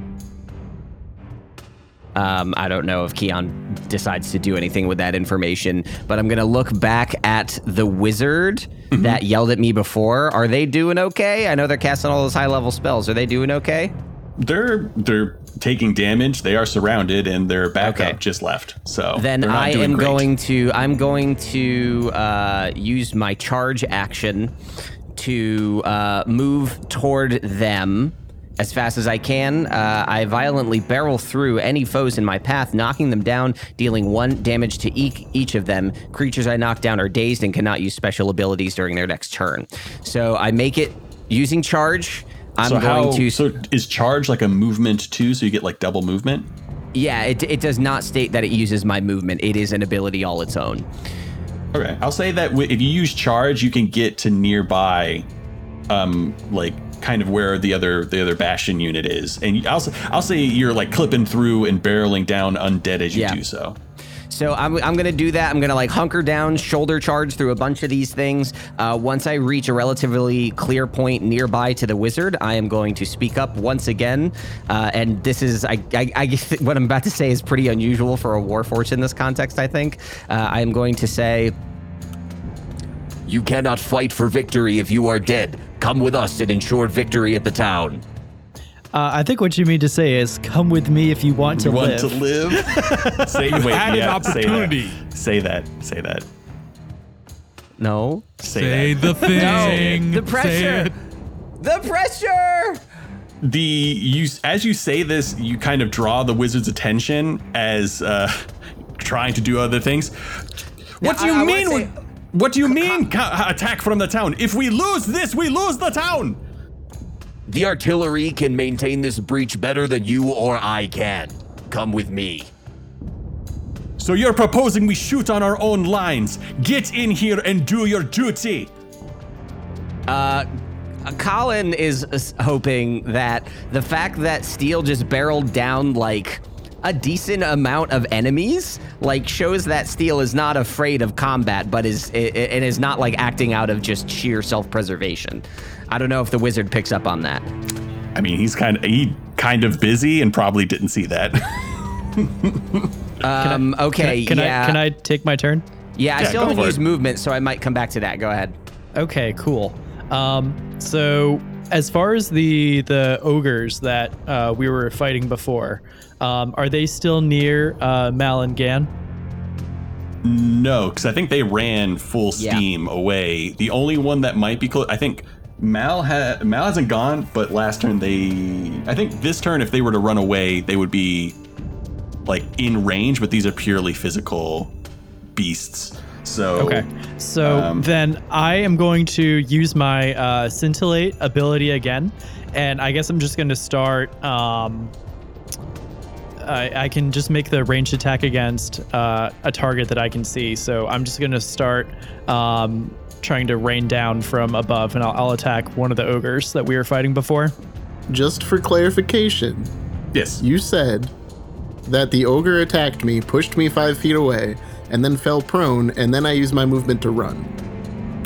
Um, I don't know if Keon decides to do anything with that information, but I'm gonna look back at the wizard that yelled at me before. Are they doing okay? I know they're casting all those high level spells. Are they doing okay? they're they're taking damage they are surrounded and their backup Okay. just left so Then I am great. going to I'm going to uh, use my charge action to uh, move toward them as fast as I can. Uh, I violently barrel through any foes in my path, knocking them down, dealing one damage to each, each of them. Creatures I knock down are dazed and cannot use special abilities during their next turn. So I make it using charge. I'm so going how, to so is charge like a movement too so you get like double movement yeah. It, it does not state that it uses my movement. It is an ability all its own. okay i'll say that if you use charge you can get to nearby um like kind of where the other the other bastion unit is and i'll, s- I'll say you're like clipping through and barreling down undead as you Yeah. do so So I'm, I'm gonna do that. I'm gonna like hunker down, shoulder charge through a bunch of these things. Uh, once I reach a relatively clear point nearby to the wizard, I am going to speak up once again. Uh, and this is, I, I, I (laughs) what I'm about to say is pretty unusual for a warforged in this context. I think uh, I am going to say, You cannot fight for victory if you are dead. Come with us and ensure victory at the town. Uh, I think what you mean to say is, come with me if you want to you want live. to live (laughs) say wait had an yeah, say that. opportunity. say that say that no, say, Say that. the (laughs) thing. No. the Say pressure, it. the pressure. the you as you say this you kind of draw the wizard's attention as uh trying to do other things what do you I wanna mean say- with- what do you mean ca- attack from the town if we lose this we lose the town The artillery can maintain this breach better than you or I can. Come with me. so you're proposing we shoot on our own lines get in here and do your duty Uh, Colin is hoping that the fact that Steel just barreled down like a decent amount of enemies like shows that Steel is not afraid of combat but is i- i- and is not like acting out of just sheer self-preservation. I don't know if the wizard picks up on that. i mean he's kind of he kind of busy and probably didn't see that (laughs) Um okay, Can yeah. I can I take my turn? Yeah, I Yeah, still haven't used it. movement so I might come back to that. Go ahead. Okay, cool. Um, so as far as the the ogres that uh, we were fighting before, um, are they still near uh, Mal and Gan? No, because I think they ran full Yeah. steam away. The only one that might be close, I think Mal ha- Mal hasn't gone, but last turn they, I think this turn if they were to run away, they would be like in range. But these are purely physical beasts. So Okay. So Um, then I am going to use my uh, scintillate ability again, and I guess I'm just going to start. Um, I, I can just make the ranged attack against uh, a target that I can see. So I'm just going to start um, trying to rain down from above, and I'll, I'll attack one of the ogres that we were fighting before. Just for clarification, yes, you said that the ogre attacked me, pushed me five feet away, and then fell prone, and then I used my movement to run.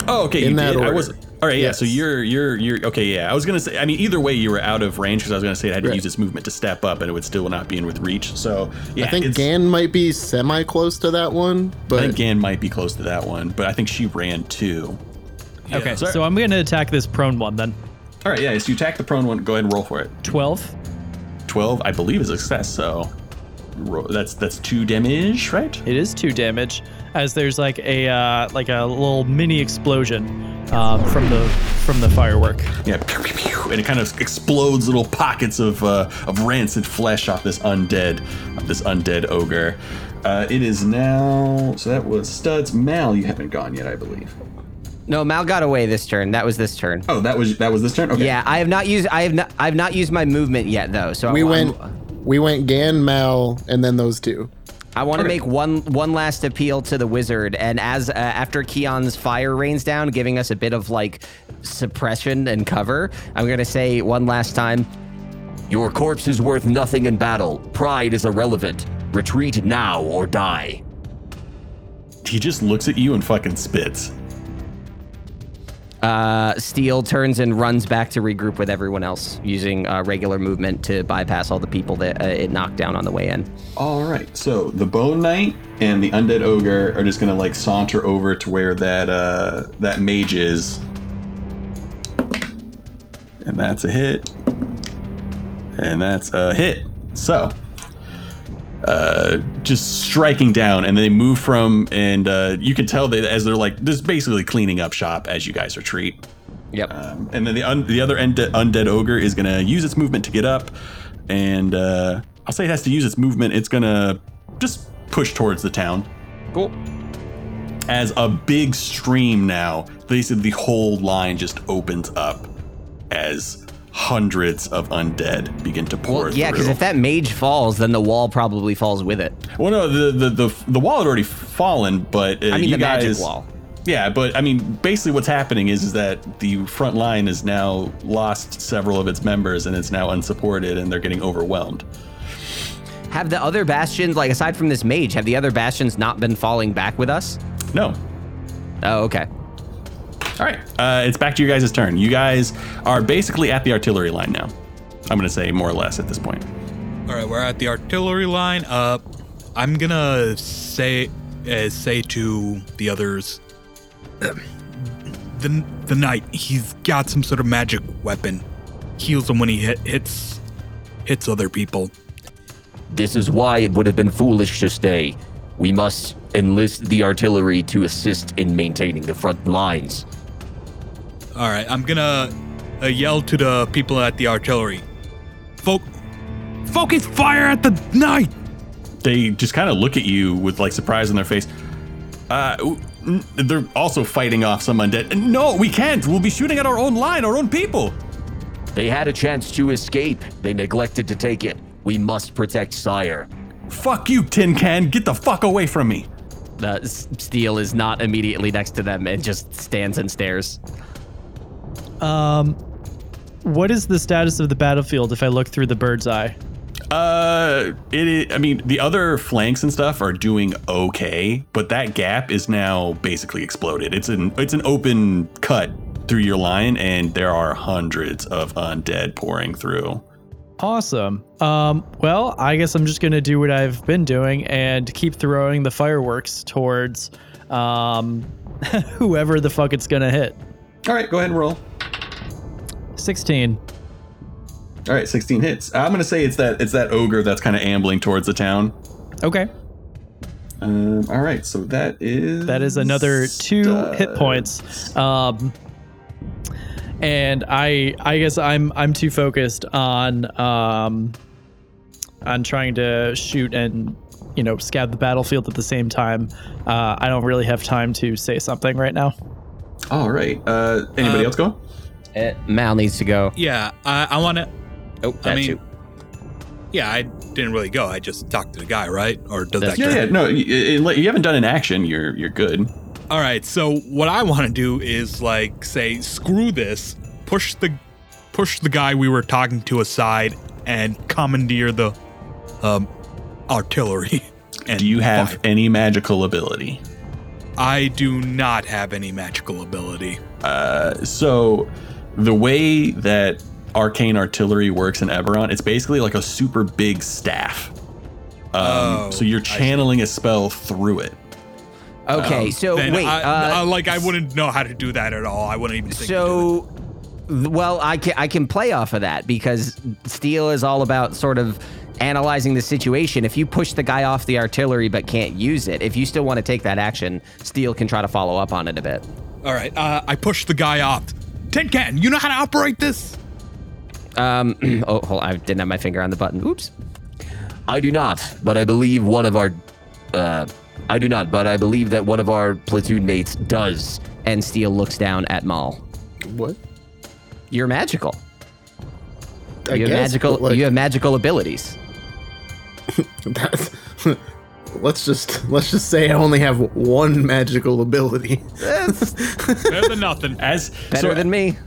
Oh, okay. In you that did. I order. was all right. Yeah. So you're you're you're okay. Yeah. I was gonna say. I mean, either way, you were out of range because I was gonna say I had to Right. use this movement to step up, and it would still not be in with reach. So yeah, I think Gan might be semi close to that one, but I think Gan might be close to that one, but I think she ran too. Okay, Sorry. so I'm going to attack this prone one then. All right. Yeah. So you attack the prone one. Go ahead and roll for it. 12. Twelve, I believe, is a success. So ro- that's that's two damage, right? It is two damage, as there's like a uh, like a little mini explosion um, from the from the firework. Yeah, pew, pew, pew, and it kind of explodes little pockets of uh, of rancid flesh off this undead, of this undead ogre. Uh, it is now. So that was studs. Mal, you haven't gone yet, I believe. No, Mal got away this turn. That was this turn. Oh, that was that was this turn. Okay. Yeah, I have not used. I have not. I have not used my movement yet, though. So we I, went we went Gan, Mal, and then those two. I want to Okay. make one one last appeal to the wizard, and as uh, after Keon's fire rains down, giving us a bit of like suppression and cover, I'm gonna say one last time. Your corpse is worth nothing in battle. Pride is irrelevant. Retreat now or die. He just looks at you and fucking spits. Uh, Steel turns and runs back to regroup with everyone else, using uh, regular movement to bypass all the people that uh, it knocked down on the way in. All right. So the Bone Knight and the Undead Ogre are just gonna like saunter over to where that uh that mage is, and that's a hit, and that's a hit. So. Uh, just striking down, and they move from, and uh, you can tell that as they're like just basically cleaning up shop as you guys retreat. Yep. Um, and then the un- the other undead, undead ogre is gonna use its movement to get up, and uh, I'll say it has to use its movement. It's gonna just push towards the town cool. as a big stream now. Basically, the whole line just opens up as hundreds of undead begin to pour Well, yeah, because if that mage falls, then the wall probably falls with it. well, no, the, the the the wall had already fallen, but uh, I mean, the magic wall. Yeah, but I mean, basically, what's happening is, is that the front line has now lost several of its members, and it's now unsupported, and they're getting overwhelmed. Have the other bastions, like aside from this mage, have the other bastions not been falling back with us? No, Oh, okay. All right, uh, it's back to you guys' turn. You guys are basically at the artillery line now. I'm going to say more or less at this point. All right, we're at the artillery line. Uh, I'm gonna say uh, say to the others, (clears throat) the the knight. He's got some sort of magic weapon. Heals him when he hit, hits hits other people. This is why it would have been foolish to stay. We must enlist the artillery to assist in maintaining the front lines. All right, I'm gonna uh, yell to the people at the artillery. Fo- focus fire at the knight. They just kind of look at you with like surprise on their face. Uh, w- n- they're also fighting off some undead. No, we can't. We'll be shooting at our own line, our own people. They had a chance to escape. They neglected to take it. We must protect Sire. Fuck you, Tin Can. Get the fuck away from me. Uh, Steel is not immediately next to them and just stands and stares. Um, what is the status of the battlefield if I look through the bird's eye? Uh, it. I- mean, the other flanks and stuff are doing okay, but that gap is now basically exploded. It's an it's an open cut through your line, and there are hundreds of undead pouring through. Awesome. Um, well, I guess I'm just gonna do what I've been doing and keep throwing the fireworks towards um, (laughs) whoever the fuck it's gonna hit. All right, go ahead and roll. 16. All right, 16 hits. I'm gonna say it's that it's that ogre that's kind of ambling towards the town. Okay. Um, all right, so that is That is another two hit points. Um, and I I guess I'm I'm too focused on um on trying to shoot and you know scout the battlefield at the same time. Uh, I don't really have time to say something right now. All right. Uh, anybody Uh, else going? Uh, Mal needs to go. Yeah, I, I want to. Oh, that I mean, too. yeah, I didn't really go. I just talked to the guy, right? Or does That's that? Yeah, count? yeah. No, you, you you haven't done an action. You're you're good. All right. So what I want to do is like say, screw this. Push the, push the guy we were talking to aside and commandeer the, um, artillery. (laughs) And Do you have fire. any magical ability? I do not have any magical ability. Uh, so the way that arcane artillery works in Eberron, it's basically like a super big staff. Um, Oh, so you're channeling a spell through it. Okay, so wait. I, uh, I- like I wouldn't know how to do that at all. I wouldn't even think. So, well, I can I can play off of that because steel is all about sort of analyzing the situation. If you push the guy off the artillery but can't use it, if you still want to take that action, steel can try to follow up on it a bit. All right. Uh, I pushed the guy off. Tin can, you know how to operate this? Um, (clears throat) oh, hold on, I didn't have my finger on the button. Oops. I do not, but I believe one of our. Uh, I do not, but I believe that one of our platoon mates does. And steel looks down at Mal. What? You're magical. I you have guess, magical. like, you have magical abilities. (laughs) That's, let's just let's just say I only have one magical ability. (laughs) Better than nothing. As Better so, than me.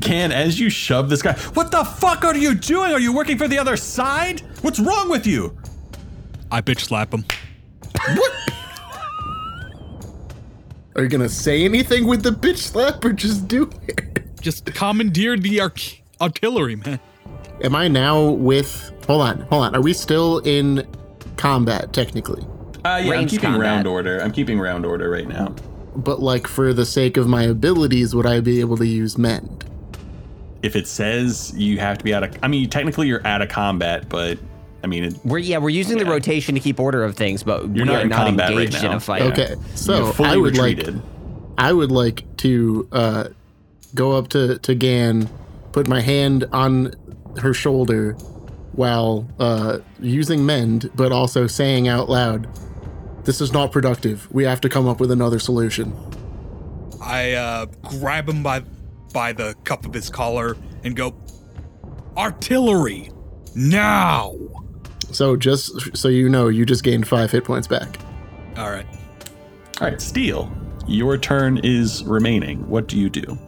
Can as you shove this guy. What the fuck are you doing? Are you working for the other side? What's wrong with you? I bitch slap him. What? are you gonna say anything with the bitch slap or just do it? Just commandeer the arc- artillery, man. Am I now with? Hold on, hold on. Are we still in combat technically? Uh, yeah, I'm keeping combat. round order. I'm keeping round order right now. But like for the sake of my abilities, would I be able to use mend? If it says you have to be out of, I mean, technically you're out of combat, but I mean, it, We're yeah, we're using the rotation to keep order of things, but You're we not are in not combat right engaged in a fight. Okay, so you're fully I would retreated. like I would like to uh, go up to to Gan, put my hand on her shoulder while uh, using mend, but also saying out loud, "This is not productive. We have to come up with another solution." I uh, grab him by by the cuff of his collar and go, artillery, now. So just so you know, you just gained five hit points back. All right. All right, Steel, your turn is remaining. What do you do?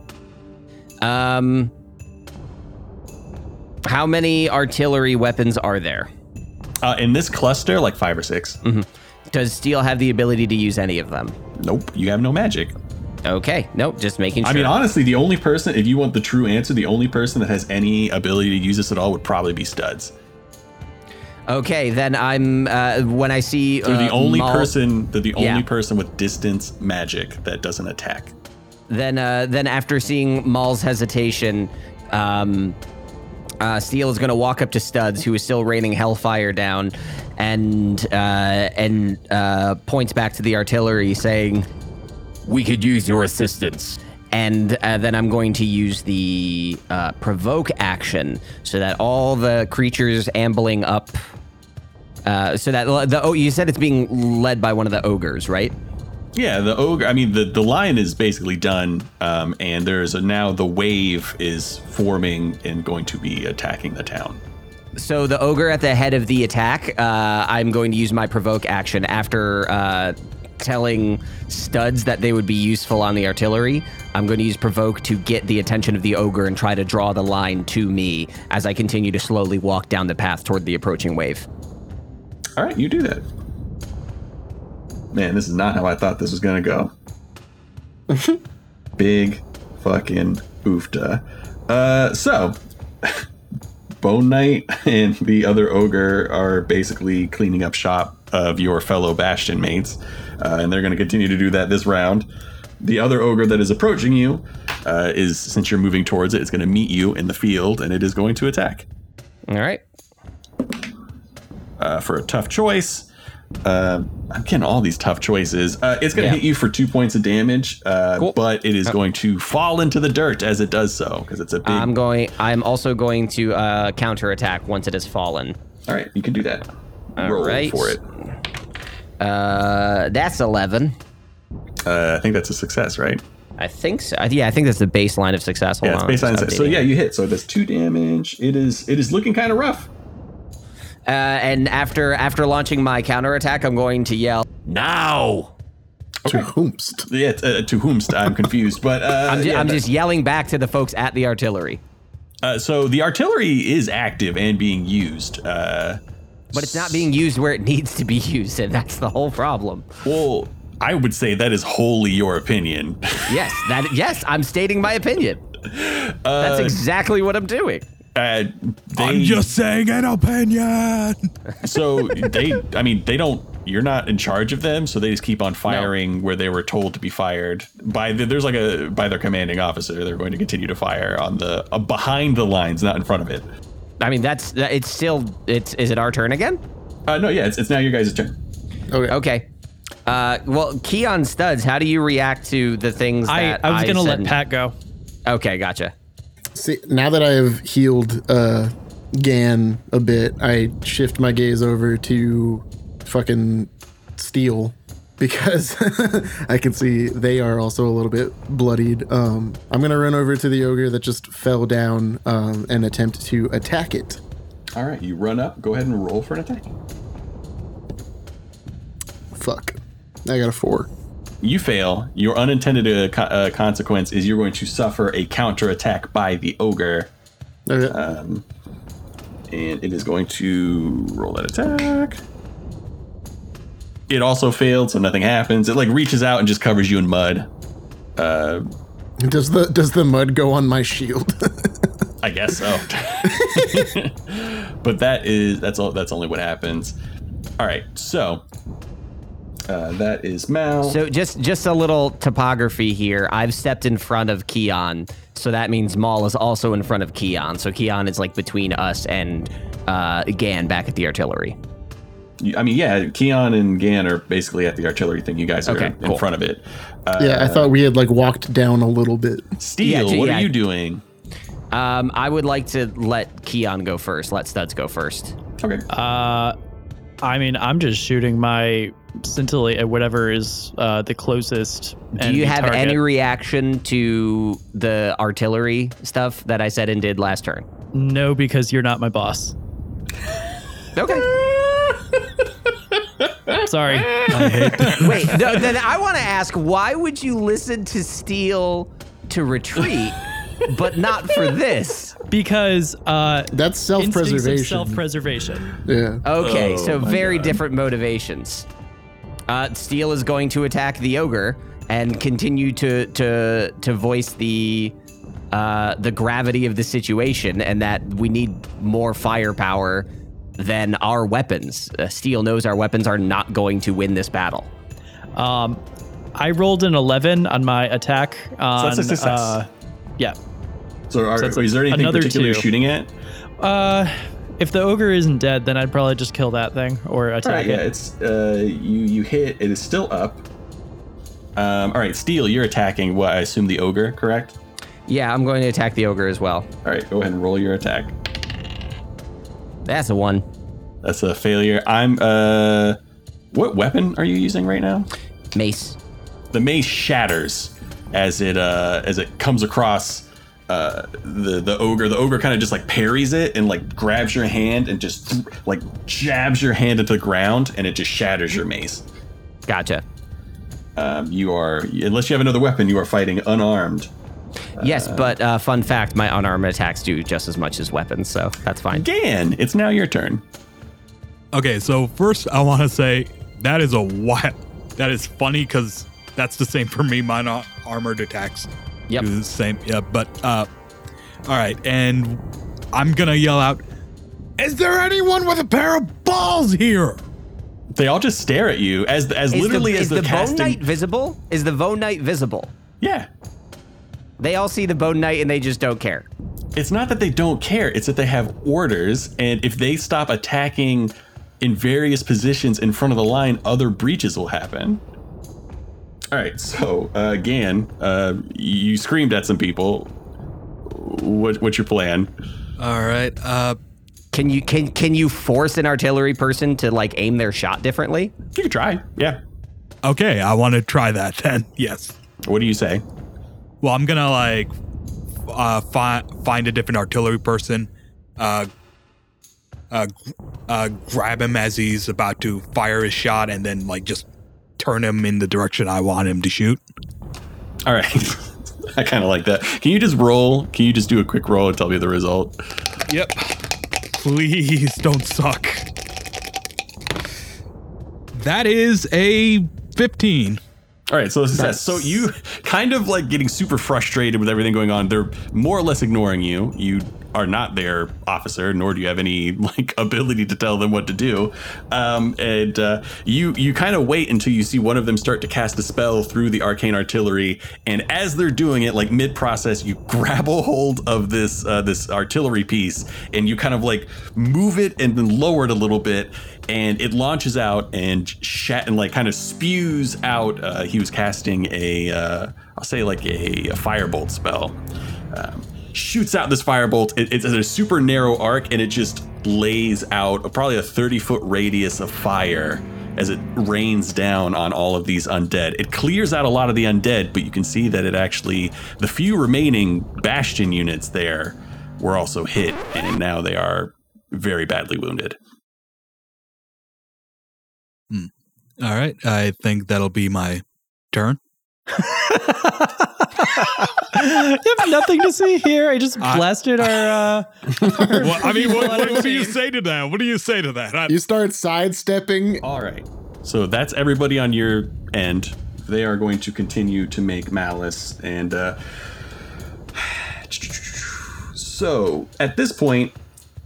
Um, how many artillery weapons are there? Uh, in this cluster, like five or 6 Does Steel have the ability to use any of them? Nope, you have no magic. Okay, nope, just making sure. I mean, honestly, the only person, if you want the true answer, the only person that has any ability to use this at all would probably be Studs. okay, then I'm uh, when I see They're uh, the only Mal- person, they're the Yeah. only person with distance magic that doesn't attack. Then, uh, then after seeing Mal's hesitation, um, uh, Steel is going to walk up to Studs, who is still raining hellfire down, and uh, and uh, points back to the artillery, saying, We could use your assistance. and uh, then I'm going to use the uh, provoke action so that all the creatures ambling up. Uh, so that the oh, you said it's being led by one of the ogres, right? Yeah, the ogre. I mean, the the line is basically done, um, and there's a now the wave is forming and going to be attacking the town. So the ogre at the head of the attack, uh, I'm going to use my provoke action after uh, telling studs that they would be useful on the artillery. I'm going to use provoke to get the attention of the ogre and try to draw the line to me as I continue to slowly walk down the path toward the approaching wave. All right, you do that. Man, this is not how I thought this was gonna go. (laughs) Big fucking oofta. Uh, so Bone Knight and the other ogre are basically cleaning up shop of your fellow Bastion mates, uh, and they're going to continue to do that this round. The other ogre that is approaching you uh, is since you're moving towards it, it's going to meet you in the field and it is going to attack All right. uh, for a tough choice. Uh, I'm getting all these tough choices. Uh, it's going to Yeah. hit you for two points of damage, uh, Cool. but it is going to fall into the dirt as it does so because it's a big. I'm going. I'm also going to uh, counterattack once it has fallen. all right, you can do that. All Roll right. for it. Uh, that's eleven. Uh, I think that's a success, right? I think so. Yeah, I think that's the baseline of success. Hold Yeah, it's baseline. So yeah, you hit. So it does two damage. It is. It is looking kind of rough. Uh, and after after launching my counterattack, I'm going to yell. Now! To whomst. Yeah, uh, to whomst I'm confused, but uh, I'm, ju- yeah, I'm just yelling back to the folks at the artillery, Uh, so the artillery is active and being used. Uh, but it's not being used where it needs to be used, and that's the whole problem. well, I would say that is wholly your opinion. Yes, that yes, I'm stating my opinion. (laughs) that's exactly what I'm doing. Uh, they, I'm just saying an opinion. (laughs) so they. I mean, they don't. You're not in charge of them, so they just keep on firing where they were told to be fired by. The, there's like a by their commanding officer. They're going to continue to fire on the uh, behind the lines, not in front of it. I mean, that's that- it's still it's. Is it our turn again? Uh, no, yeah, it's, it's now your guys' turn. Okay. Okay. Uh, well, Keon Studs, how do you react to the things I, that I was gonna let Pat go. Okay, gotcha. See, now that I have healed uh, Gan a bit, I shift my gaze over to fucking Steel because (laughs) I can see they are also a little bit bloodied. Um, I'm gonna run over to the ogre that just fell down um, and attempt to attack it. All right, you run up. Go ahead and roll for an attack. Fuck, I got a four. You fail. Your unintended uh, uh, consequence is you're going to suffer a counterattack by the ogre, Okay. and it is going to roll that attack. It also failed, so nothing happens. It like reaches out and just covers you in mud. does the does the mud go on my shield? (laughs) I guess so. (laughs) but that is that's all. That's only what happens. All right, so uh, that is Mal. So just just a little topography here. I've stepped in front of Keon, so that means Mal is also in front of Keon. So Keon is like between us and uh, Gan back at the artillery. I mean, yeah, Keon and Gan are basically at the artillery thing. You guys are Okay, in cool. front of it. Uh, yeah, I thought we had like walked down a little bit. Steel, Yeah, what yeah. are you doing? Um, I would like to let Keon go first. Let Studs go first. Okay. Uh, I mean, I'm just shooting my scintillate at whatever is uh, the closest. Do you have any reaction to the artillery stuff that I said and did last turn? no, because you're not my boss. Okay. (laughs) Sorry. (laughs) Wait, no, then I want to ask why would you listen to Steel to retreat, but not for this? because uh, That's instincts self-preservation. of self-preservation. yeah. Okay, Oh so very God. different motivations. Uh, Steel is going to attack the ogre and continue to to to voice the uh, the gravity of the situation and that we need more firepower than our weapons. Uh, Steel knows our weapons are not going to win this battle. Um, I rolled an 11 on my attack. On, that's a success. Uh, yeah. So, are, that's is there anything another particular you're shooting at? Uh, if the ogre isn't dead, then I'd probably just kill that thing or attack right, yeah, it. it's uh, you. You hit. It is still up. Um, all right, Steel, you're attacking. What I assume the ogre, correct? Yeah, I'm going to attack the ogre as well. All right, go ahead and roll your attack. That's a one. That's a failure. I'm. Uh, what weapon are you using right now? Mace. the mace shatters as it uh as it comes across uh the the ogre the ogre kind of just like parries it and like grabs your hand and just th- like jabs your hand into the ground and it just shatters your mace Gotcha. um you are unless you have another weapon you are fighting unarmed yes, but uh, fun fact: my unarmed attacks do just as much as weapons, so that's fine. Dan, it's now your turn Okay, so first I want to say that is a wild. That is funny because that's the same for me. Mine are armored attacks. Yep. do the same. Yeah, but uh, all right, and I'm gonna yell out, "Is there anyone with a pair of balls here?" they all just stare at you as as Is literally the, as is they're the bone casting knight visible? Is the bone knight visible? yeah They all see the Bone Knight and they just don't care. It's not that they don't care, it's that they have orders, and if they stop attacking in various positions in front of the line, other breaches will happen. All right, so uh, Gan, uh, you screamed at some people. What, what's your plan? All right. Uh, Can you can can you force an artillery person to like aim their shot differently? You can try. Yeah. okay, I want to try that then. (laughs) Yes. What do you say? Well, I'm gonna like uh, find find a different artillery person, uh, uh, uh, grab him as he's about to fire his shot, and then like just turn him in the direction I want him to shoot. All right. (laughs) I kind of like that. Can you just roll? Can you just do a quick roll and tell me the result? Yep. Please don't suck. That is a 15. All right, so success. So you kind of like getting super frustrated with everything going on. They're more or less ignoring you. You are not their officer, nor do you have any (laughs) like ability to tell them what to do. Um, and uh, you you kind of wait until you see one of them start to cast a spell through the arcane artillery. And as they're doing it, like mid process, you (laughs) grab a hold of this uh, this artillery piece and you kind of like move it and then lower it a little bit and it launches out and shat and like kind of spews out. Uh, he was casting a, uh, I'll say like a, a firebolt spell. Um, shoots out this firebolt. It, it's a super narrow arc and it just lays out probably a 30 foot radius of fire as it rains down on all of these undead. It clears out a lot of the undead, but you can see that it actually, the few remaining bastion units there were also hit and now they are very badly wounded. Hmm. All right. I think that'll be my turn. (laughs) (laughs) you have nothing to see here. I just blasted our. Uh, (laughs) Well, I mean, what, what, what do you say to that? What do you say to that? I, You start sidestepping. All right. So that's everybody on your end. They are going to continue to make malice and uh (sighs) so at this point,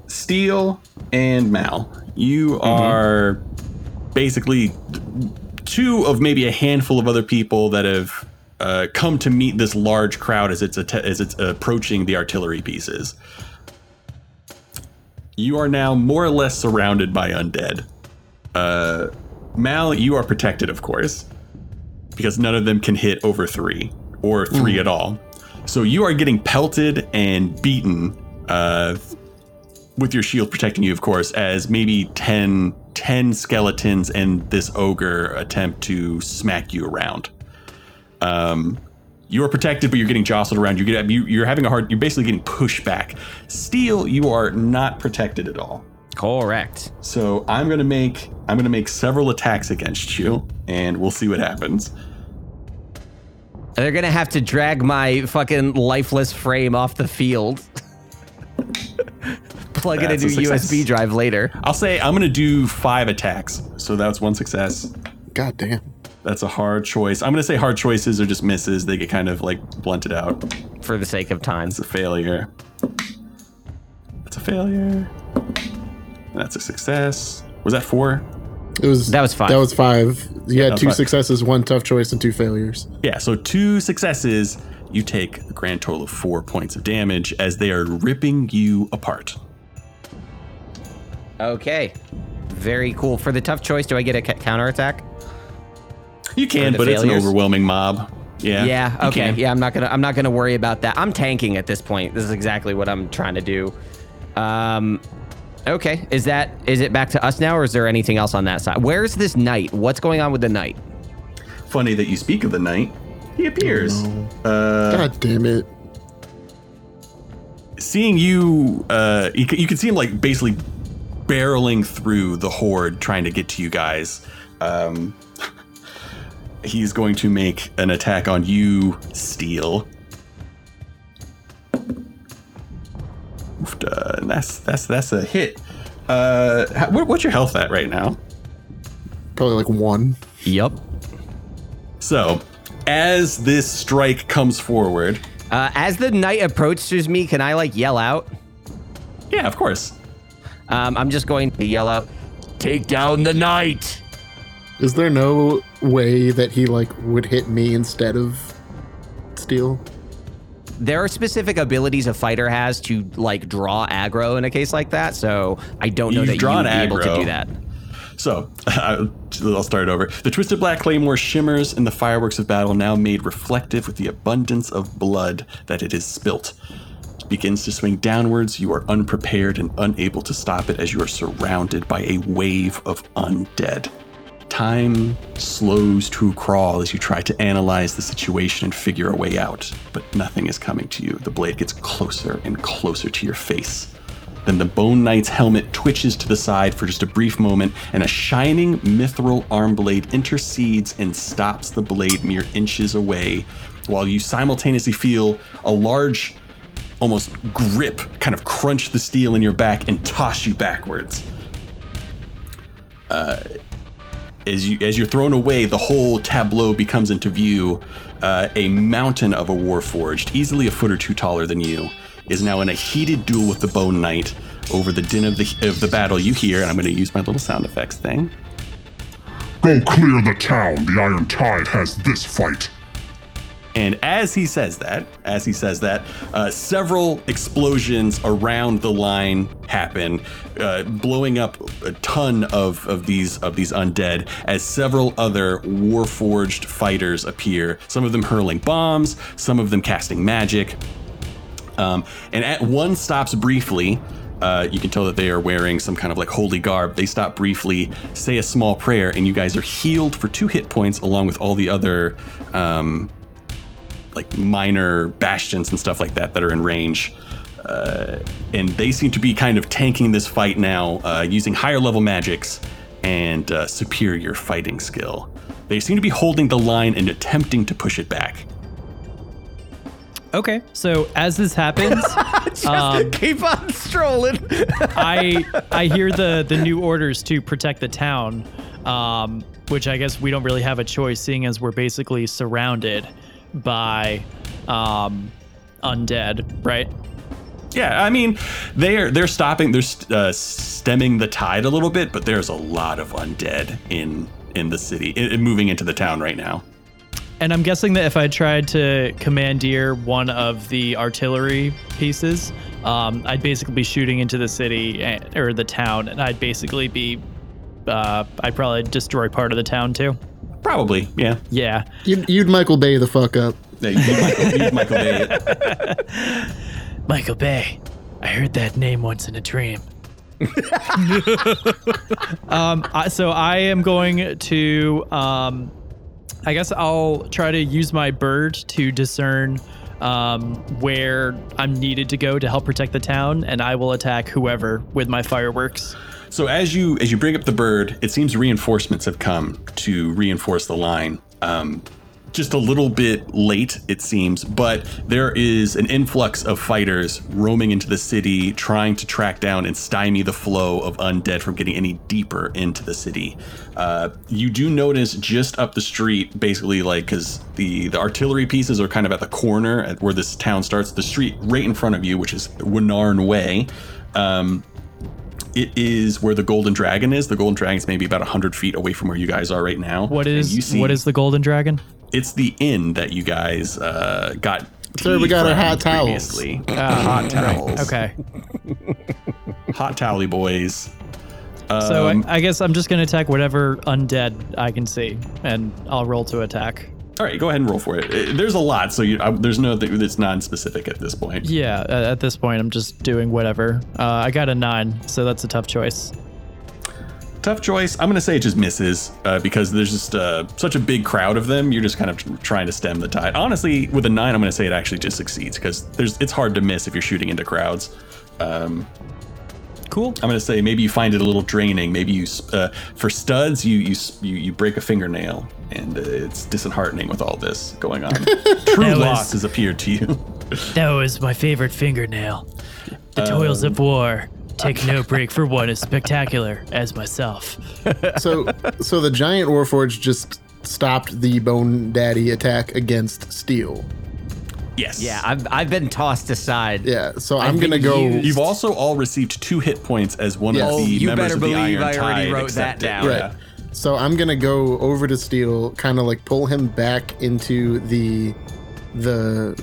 Steel and Mal, you are basically two of maybe a handful of other people that have uh, come to meet this large crowd as it's atte- as it's approaching the artillery pieces. You are now more or less surrounded by undead. Uh, Mal, you are protected, of course, because none of them can hit over three or three at all. So you are getting pelted and beaten uh, with your shield protecting you, of course, as maybe 10, 10 skeletons and this ogre attempt to smack you around. Um, you are protected, but you're getting jostled around. You get you, you're having a hard. You're basically getting pushed back. Steel, you are not protected at all. Correct. So I'm gonna make I'm gonna make several attacks against you, and we'll see what happens. They're gonna have to drag my fucking lifeless frame off the field. (laughs) Plug it That's a into a success. USB drive later. I'll say I'm gonna do five attacks. So that's one success. God damn. That's a hard choice. I'm gonna say hard choices are just misses. They get kind of like blunted out. For the sake of time. It's a failure. That's a failure. That's a success. Was that four? It was That was five. That was five. You had two five. successes, one tough choice, and two failures. Yeah, so two successes. You take a grand total of four points of damage as they are ripping you apart. Okay. Very cool. For the tough choice, do I get a ca- counterattack? You can, the but it's an overwhelming mob. Yeah. Yeah. Okay. Yeah. I'm not gonna. I'm not gonna worry about that. I'm tanking at this point. This is exactly what I'm trying to do. Um. Okay. Is that? Is it back to us now, or is there anything else on that side? Where's this knight? What's going on with the knight? Funny that you speak of the knight. He appears. Uh, God damn it. seeing you, uh, you, you can see him like basically barreling through the horde trying to get to you guys. Um, he's going to make an attack on you, Steel. Oof, uh, and that's that's that's a hit. Uh, how, what's your health at right now? Probably like one. Yup. So, as this strike comes forward, Uh, as the knight approaches me, can I like yell out? yeah, of course. Um, I'm just going to yell out. Take down the knight. Is there no way that he like would hit me instead of Steel? there are specific abilities a fighter has to like draw aggro in a case like that. So I don't know You've that you drawn would be able to do that. So, (laughs) I'll start over. The Twisted Black Claymore shimmers in the fireworks of battle, now made reflective with the abundance of blood that it has spilt. It begins to swing downwards. You are unprepared and unable to stop it as you are surrounded by a wave of undead. Time slows to a crawl as you try to analyze the situation and figure a way out, but nothing is coming to you. The blade gets closer and closer to your face. Then the Bone Knight's helmet twitches to the side for just a brief moment, and a shining mithril arm blade intercedes and stops the blade mere inches away, while you simultaneously feel a large, almost grip kind of crunch the steel in your back and toss you backwards. Uh, as you as you're thrown away, the whole tableau becomes into view. Uh, a mountain of a warforged, easily a foot or two taller than you, is now in a heated duel with the Bone Knight. Over the din of the of the battle, you hear, and I'm going to use my little sound effects thing. Go clear the town. The Iron Tide has this fight. And as he says that, as he says that, uh, several explosions around the line happen, uh, blowing up a ton of, of these of these undead. As several other warforged fighters appear, some of them hurling bombs, some of them casting magic. Um, and at one stops briefly. Uh, you can tell that they are wearing some kind of like holy garb. They stop briefly, say a small prayer, and you guys are healed for two hit points, along with all the other um, like minor bastions and stuff like that that are in range. Uh, and they seem to be kind of tanking this fight now, uh, using higher level magics and uh, superior fighting skill. They seem to be holding the line and attempting to push it back. Okay, so as this happens, (laughs) um, Keep on strolling. (laughs) I I hear the the new orders to protect the town, um, which I guess we don't really have a choice, seeing as we're basically surrounded by um, undead, right? Yeah, I mean, they're they're stopping, they're st- uh, stemming the tide a little bit, but there's a lot of undead in in the city, i- moving into the town right now. And I'm guessing that if I tried to commandeer one of the artillery pieces, um, I'd basically be shooting into the city eh, or the town, and I'd basically be, uh, I'd probably destroy part of the town too. Probably, yeah. Yeah. You'd, you'd Michael Bay the fuck up. Yeah, you Michael, you Michael Bay it. (laughs) Michael Bay. I heard that name once in a dream. (laughs) Um, I, so I am going to, um, I guess I'll try to use my bird to discern um, where I'm needed to go to help protect the town, and I will attack whoever with my fireworks. So as you as you bring up the bird, it seems reinforcements have come to reinforce the line. Um, just a little bit late, it seems, but there is an influx of fighters roaming into the city, trying to track down and stymie the flow of undead from getting any deeper into the city. Uh, you do notice just up the street, basically, like because the the artillery pieces are kind of at the corner at where this town starts. The street right in front of you, which is Winarn Way. Um, it is where the Golden Dragon is. The Golden Dragon is maybe about hundred feet away from where you guys are right now. What And is you see- what is the golden dragon? It's the inn that you guys uh, got. Sir, we got our hot towels. previously. hot towels. Okay, (laughs) Hot towely boys. so Um, I, I guess I'm just gonna attack whatever undead I can see, and I'll roll to attack. All right, go ahead and roll for it. Uh, There's a lot, so you, uh, there's no that's non-specific at this point. Yeah, at this point I'm just doing whatever. Uh, I got a nine, so that's a tough choice. Tough choice. I'm gonna say it just misses uh, because there's just uh, such a big crowd of them. You're just kind of trying to stem the tide. Honestly, with a nine, I'm gonna say it actually just succeeds because there's it's hard to miss if you're shooting into crowds. Um, Cool. I'm gonna say maybe you find it a little draining. Maybe you uh, for studs you you you, you break a fingernail and uh, it's disheartening with all this going on. (laughs) True That was- loss has appeared to you. (laughs) That was my favorite fingernail. The toils of war take no break for one as spectacular as myself. (laughs) So, so the giant warforged just stopped the Bone Daddy attack against Steel. Yes. Yeah, I've, I've been tossed aside. Yeah. So I I'm gonna go. you- You've also all received two hit points as one Yes. of Oh, the you members better of the believe Iron I already Tide wrote that down. Right. Yeah. So I'm gonna go over to Steel, kind of like pull him back into the the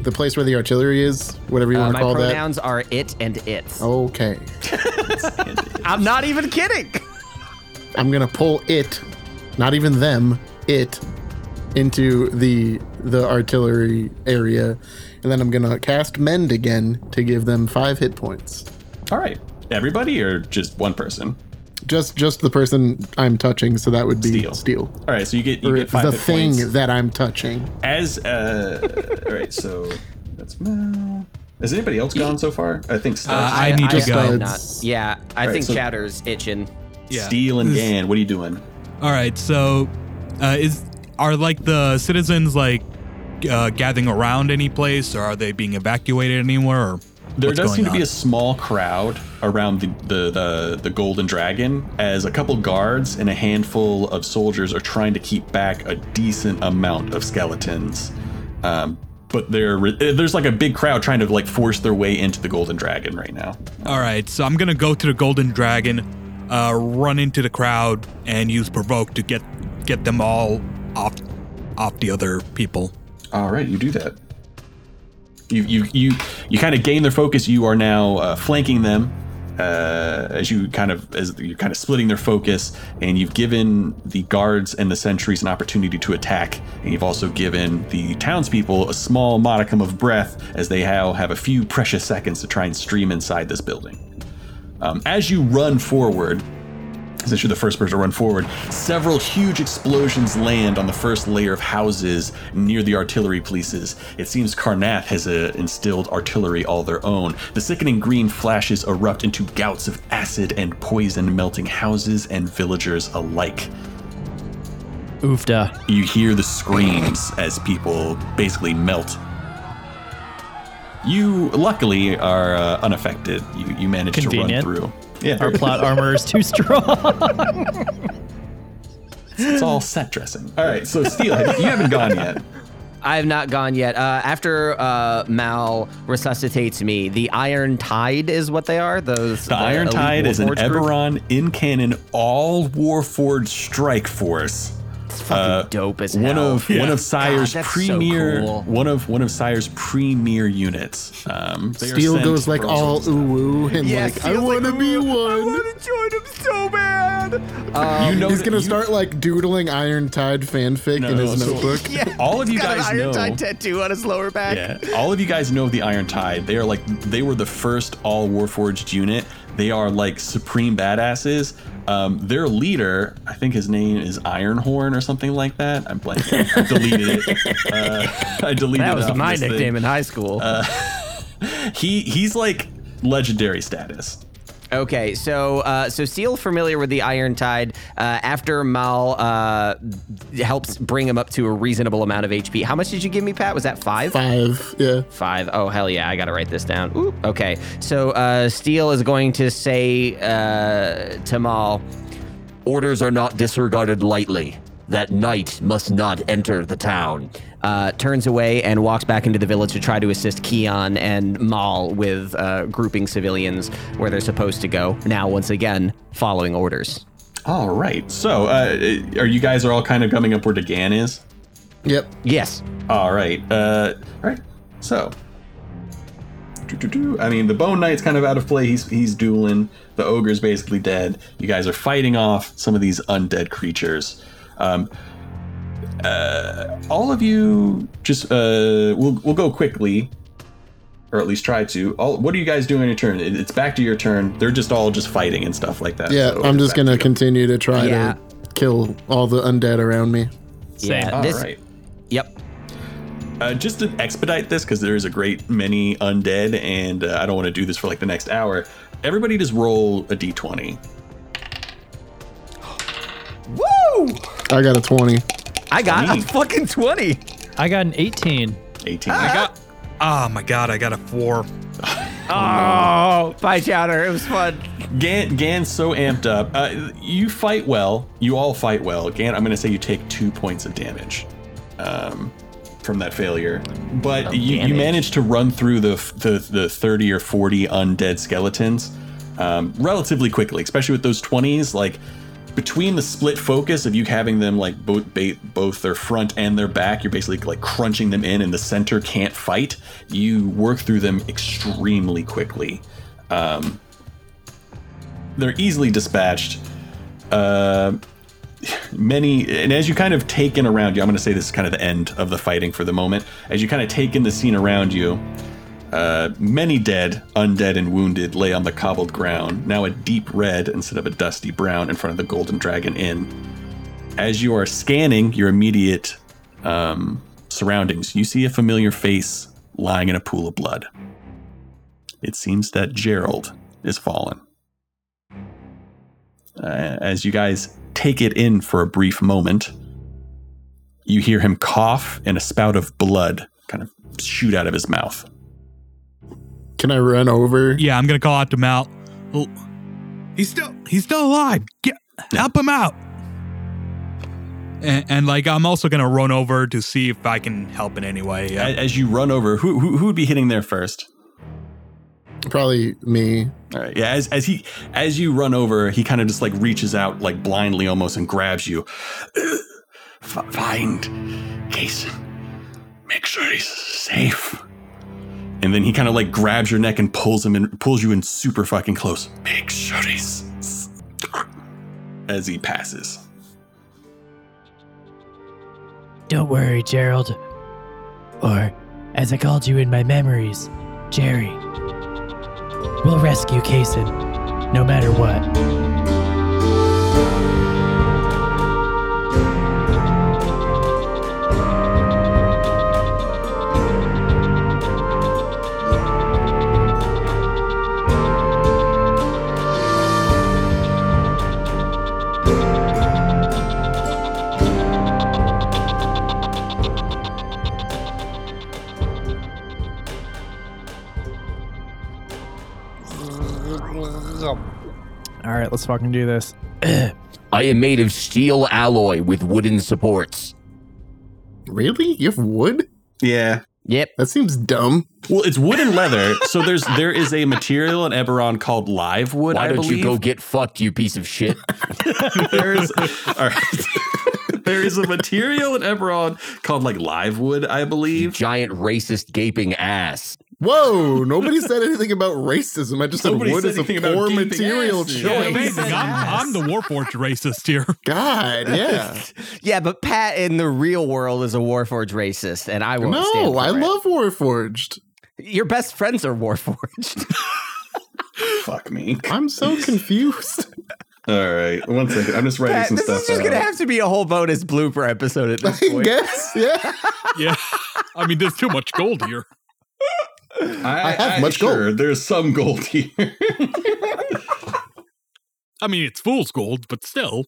the place where the artillery is, whatever you Uh, want to call that. My pronouns are it and it. Okay. (laughs) I'm not even kidding. I'm gonna pull it, not even them, it, into the the artillery area, and then I'm gonna cast mend again to give them five hit points. All right. Everybody or just one person? Just just the person I'm touching, so that would be Steel. steel. All right. So you get you Or get five the hit thing points. that I'm touching. As uh, all right. So that's Mal. Has anybody else gone so far? I think Studs, Uh, I need to go. I- Not, yeah, I right, think so- Chatter's itching. Yeah. Steel and Gan. What are you doing? All right. So, uh, is are like the citizens like uh, gathering around any place, or are they being evacuated anywhere? Or There does seem to be a small crowd around the, the, the, the Golden Dragon as a couple guards and a handful of soldiers are trying to keep back a decent amount of skeletons. Um, but there, there's like a big crowd trying to like force their way into the Golden Dragon right now. All right, so I'm gonna go to the Golden Dragon, uh, run into the crowd, and use provoke to get get them all off off the other people. All right, you do that. You you you you kind of gain their focus. You are now uh, flanking them uh, as you kind of as you're kind of splitting their focus, and you've given the guards and the sentries an opportunity to attack, and you've also given the townspeople a small modicum of breath as they now have a few precious seconds to try and stream inside this building. Um, as you run forward, since you're the first person to run forward, several huge explosions land on the first layer of houses near the artillery pieces. It seems Karrnath has uh, instilled artillery all their own. The sickening green flashes erupt into gouts of acid and poison, melting houses and villagers alike. Oofda. You hear the screams as people basically melt. You luckily are uh, unaffected. You you managed to run through. Yeah, Our plot armor is too strong. it's all set dressing. All right, so Steel, you, you haven't gone yet. I have not gone yet. Uh, after uh, Mal resuscitates me, the Iron Tide is what they are. Those The Iron elite Tide is an Warforged? Eberron in canon all Warforged strike force. It's fucking dope as One hell. of one of Cyre's God, that's so premier cool. one of one of Cyre's premier units. Um, Steel goes like all ooh woo and Yeah, like I Steel's like, want to be one. I one. want to join him so bad. you know He's gonna you- start like doodling Iron Tide fanfic No, in his so- notebook. Yeah, (laughs) All of you guys an Iron know- Tide tattoo on his lower back. Yeah, all of you guys know the Iron Tide. They are like they were the first all Warforged unit. They are like supreme badasses. Um, their leader, I think his name is Ironhorn or something like that. I'm blanking. I deleted it. (laughs) Uh, I deleted That was my this thing. nickname in high school. (laughs) He he's like legendary status. Okay, so uh, so Steel familiar with the Iron Tide. Uh, after Mal uh, helps bring him up to a reasonable amount of HP. How much did you give me, Pat? Was that five? Five, yeah. Five. Oh hell yeah! I gotta write this down. Ooh, okay. So uh, Steel is going to say uh, to Mal, Orders are not disregarded lightly. That knight must not enter the town. Uh, turns away and walks back into the village to try to assist Keon and Mal with uh, grouping civilians where they're supposed to go. Now, once again, following orders. All right. So, uh, are you guys are all kind of coming up where Dagan is? Yep. Yes. All right. Uh, all right. So, doo-doo-doo. I mean, the Bone Knight's kind of out of play. He's he's dueling. The ogre's basically dead. You guys are fighting off some of these undead creatures. Um, uh, all of you just uh, we'll we'll go quickly, or at least try to. All, what are you guys doing on your turn? It- It's back to your turn. They're just all just fighting and stuff like that. Yeah, so I'm just back to gonna you. continue to try Yeah. to kill all the undead around me. Yeah. All this, right. Yep. Uh, just to expedite this, because there is a great many undead, and uh, I don't want to do this for like the next hour. Everybody just roll a d20. Woo! I got a 20. I got Me. a fucking 20. I got an 18. 18. I got. Oh my god! I got a four. (laughs) Oh, bye, Chowder. It was fun. Gan, Gan's so amped up. Uh, you fight well. You all fight well. Gan, I'm going to say you take two points of damage um, from that failure. But you, you damage. manage to run through the, the, the 30 or 40 undead skeletons um, relatively quickly, especially with those 20s. Like, between the split focus of you having them like both ba- both their front and their back, you're basically like crunching them in, and the center can't fight. You work through them extremely quickly. Um, they're easily dispatched. Uh, many, and as you kind of take in around you, I'm going to say this is kind of the end of the fighting for the moment. As you kind of take in the scene around you, uh, many dead, undead, and wounded lay on the cobbled ground, now a deep red instead of a dusty brown in front of the Golden Dragon Inn. As you are scanning your immediate um, surroundings, you see a familiar face lying in a pool of blood. It seems that Gerald is fallen. Uh, as you guys take it in for a brief moment, you hear him cough and a spout of blood kind of shoot out of his mouth. Can I run over? Yeah, I'm gonna call out to Mal. Oh. He's still he's still alive. Get help him out. And, and like I'm also gonna run over to see if I can help in any way. A- As you run over, who, who who would be hitting there first? Probably me. All right. Yeah. As as he as you run over, he kind of just like reaches out like blindly almost and grabs you. F- find Kason. Make sure he's safe. And then he kind of like grabs your neck and pulls him and pulls you in super fucking close Big sure as he passes. Don't worry, Gerald. Or, as I called you in my memories, Jerry. We'll rescue Kason, no matter what. Right, let's fucking do this. (clears throat) I am made of steel alloy with wooden supports. Really? You have wood? Yeah. Yep. That seems dumb. Well, it's wood and leather. (laughs) So there's there is a material in Eberron called live wood. Why I don't believe. you go get fucked, you piece of shit? (laughs) There's all right. (laughs) there is a material in Eberron called like live wood, I believe. giant racist gaping ass. Whoa! Nobody said anything about racism. I just said wood said is a anything about poor gaping material asses. Yeah, choice. amazing. I'm, I'm the Warforged racist here. (laughs) God, yeah. (laughs) Yeah, but Pat in the real world is a Warforged racist, and I won't stand No, for I it. love Warforged. Your best friends are Warforged. (laughs) Fuck me. I'm so confused. All right, one second. I'm just writing Pat, some this stuff. is just out. gonna have to be a whole bonus blooper episode at this I point. guess, yeah. Yeah. I mean, there's too much gold here. I, I have much sure, gold. There's some gold here. (laughs) I mean, it's fool's gold, but still.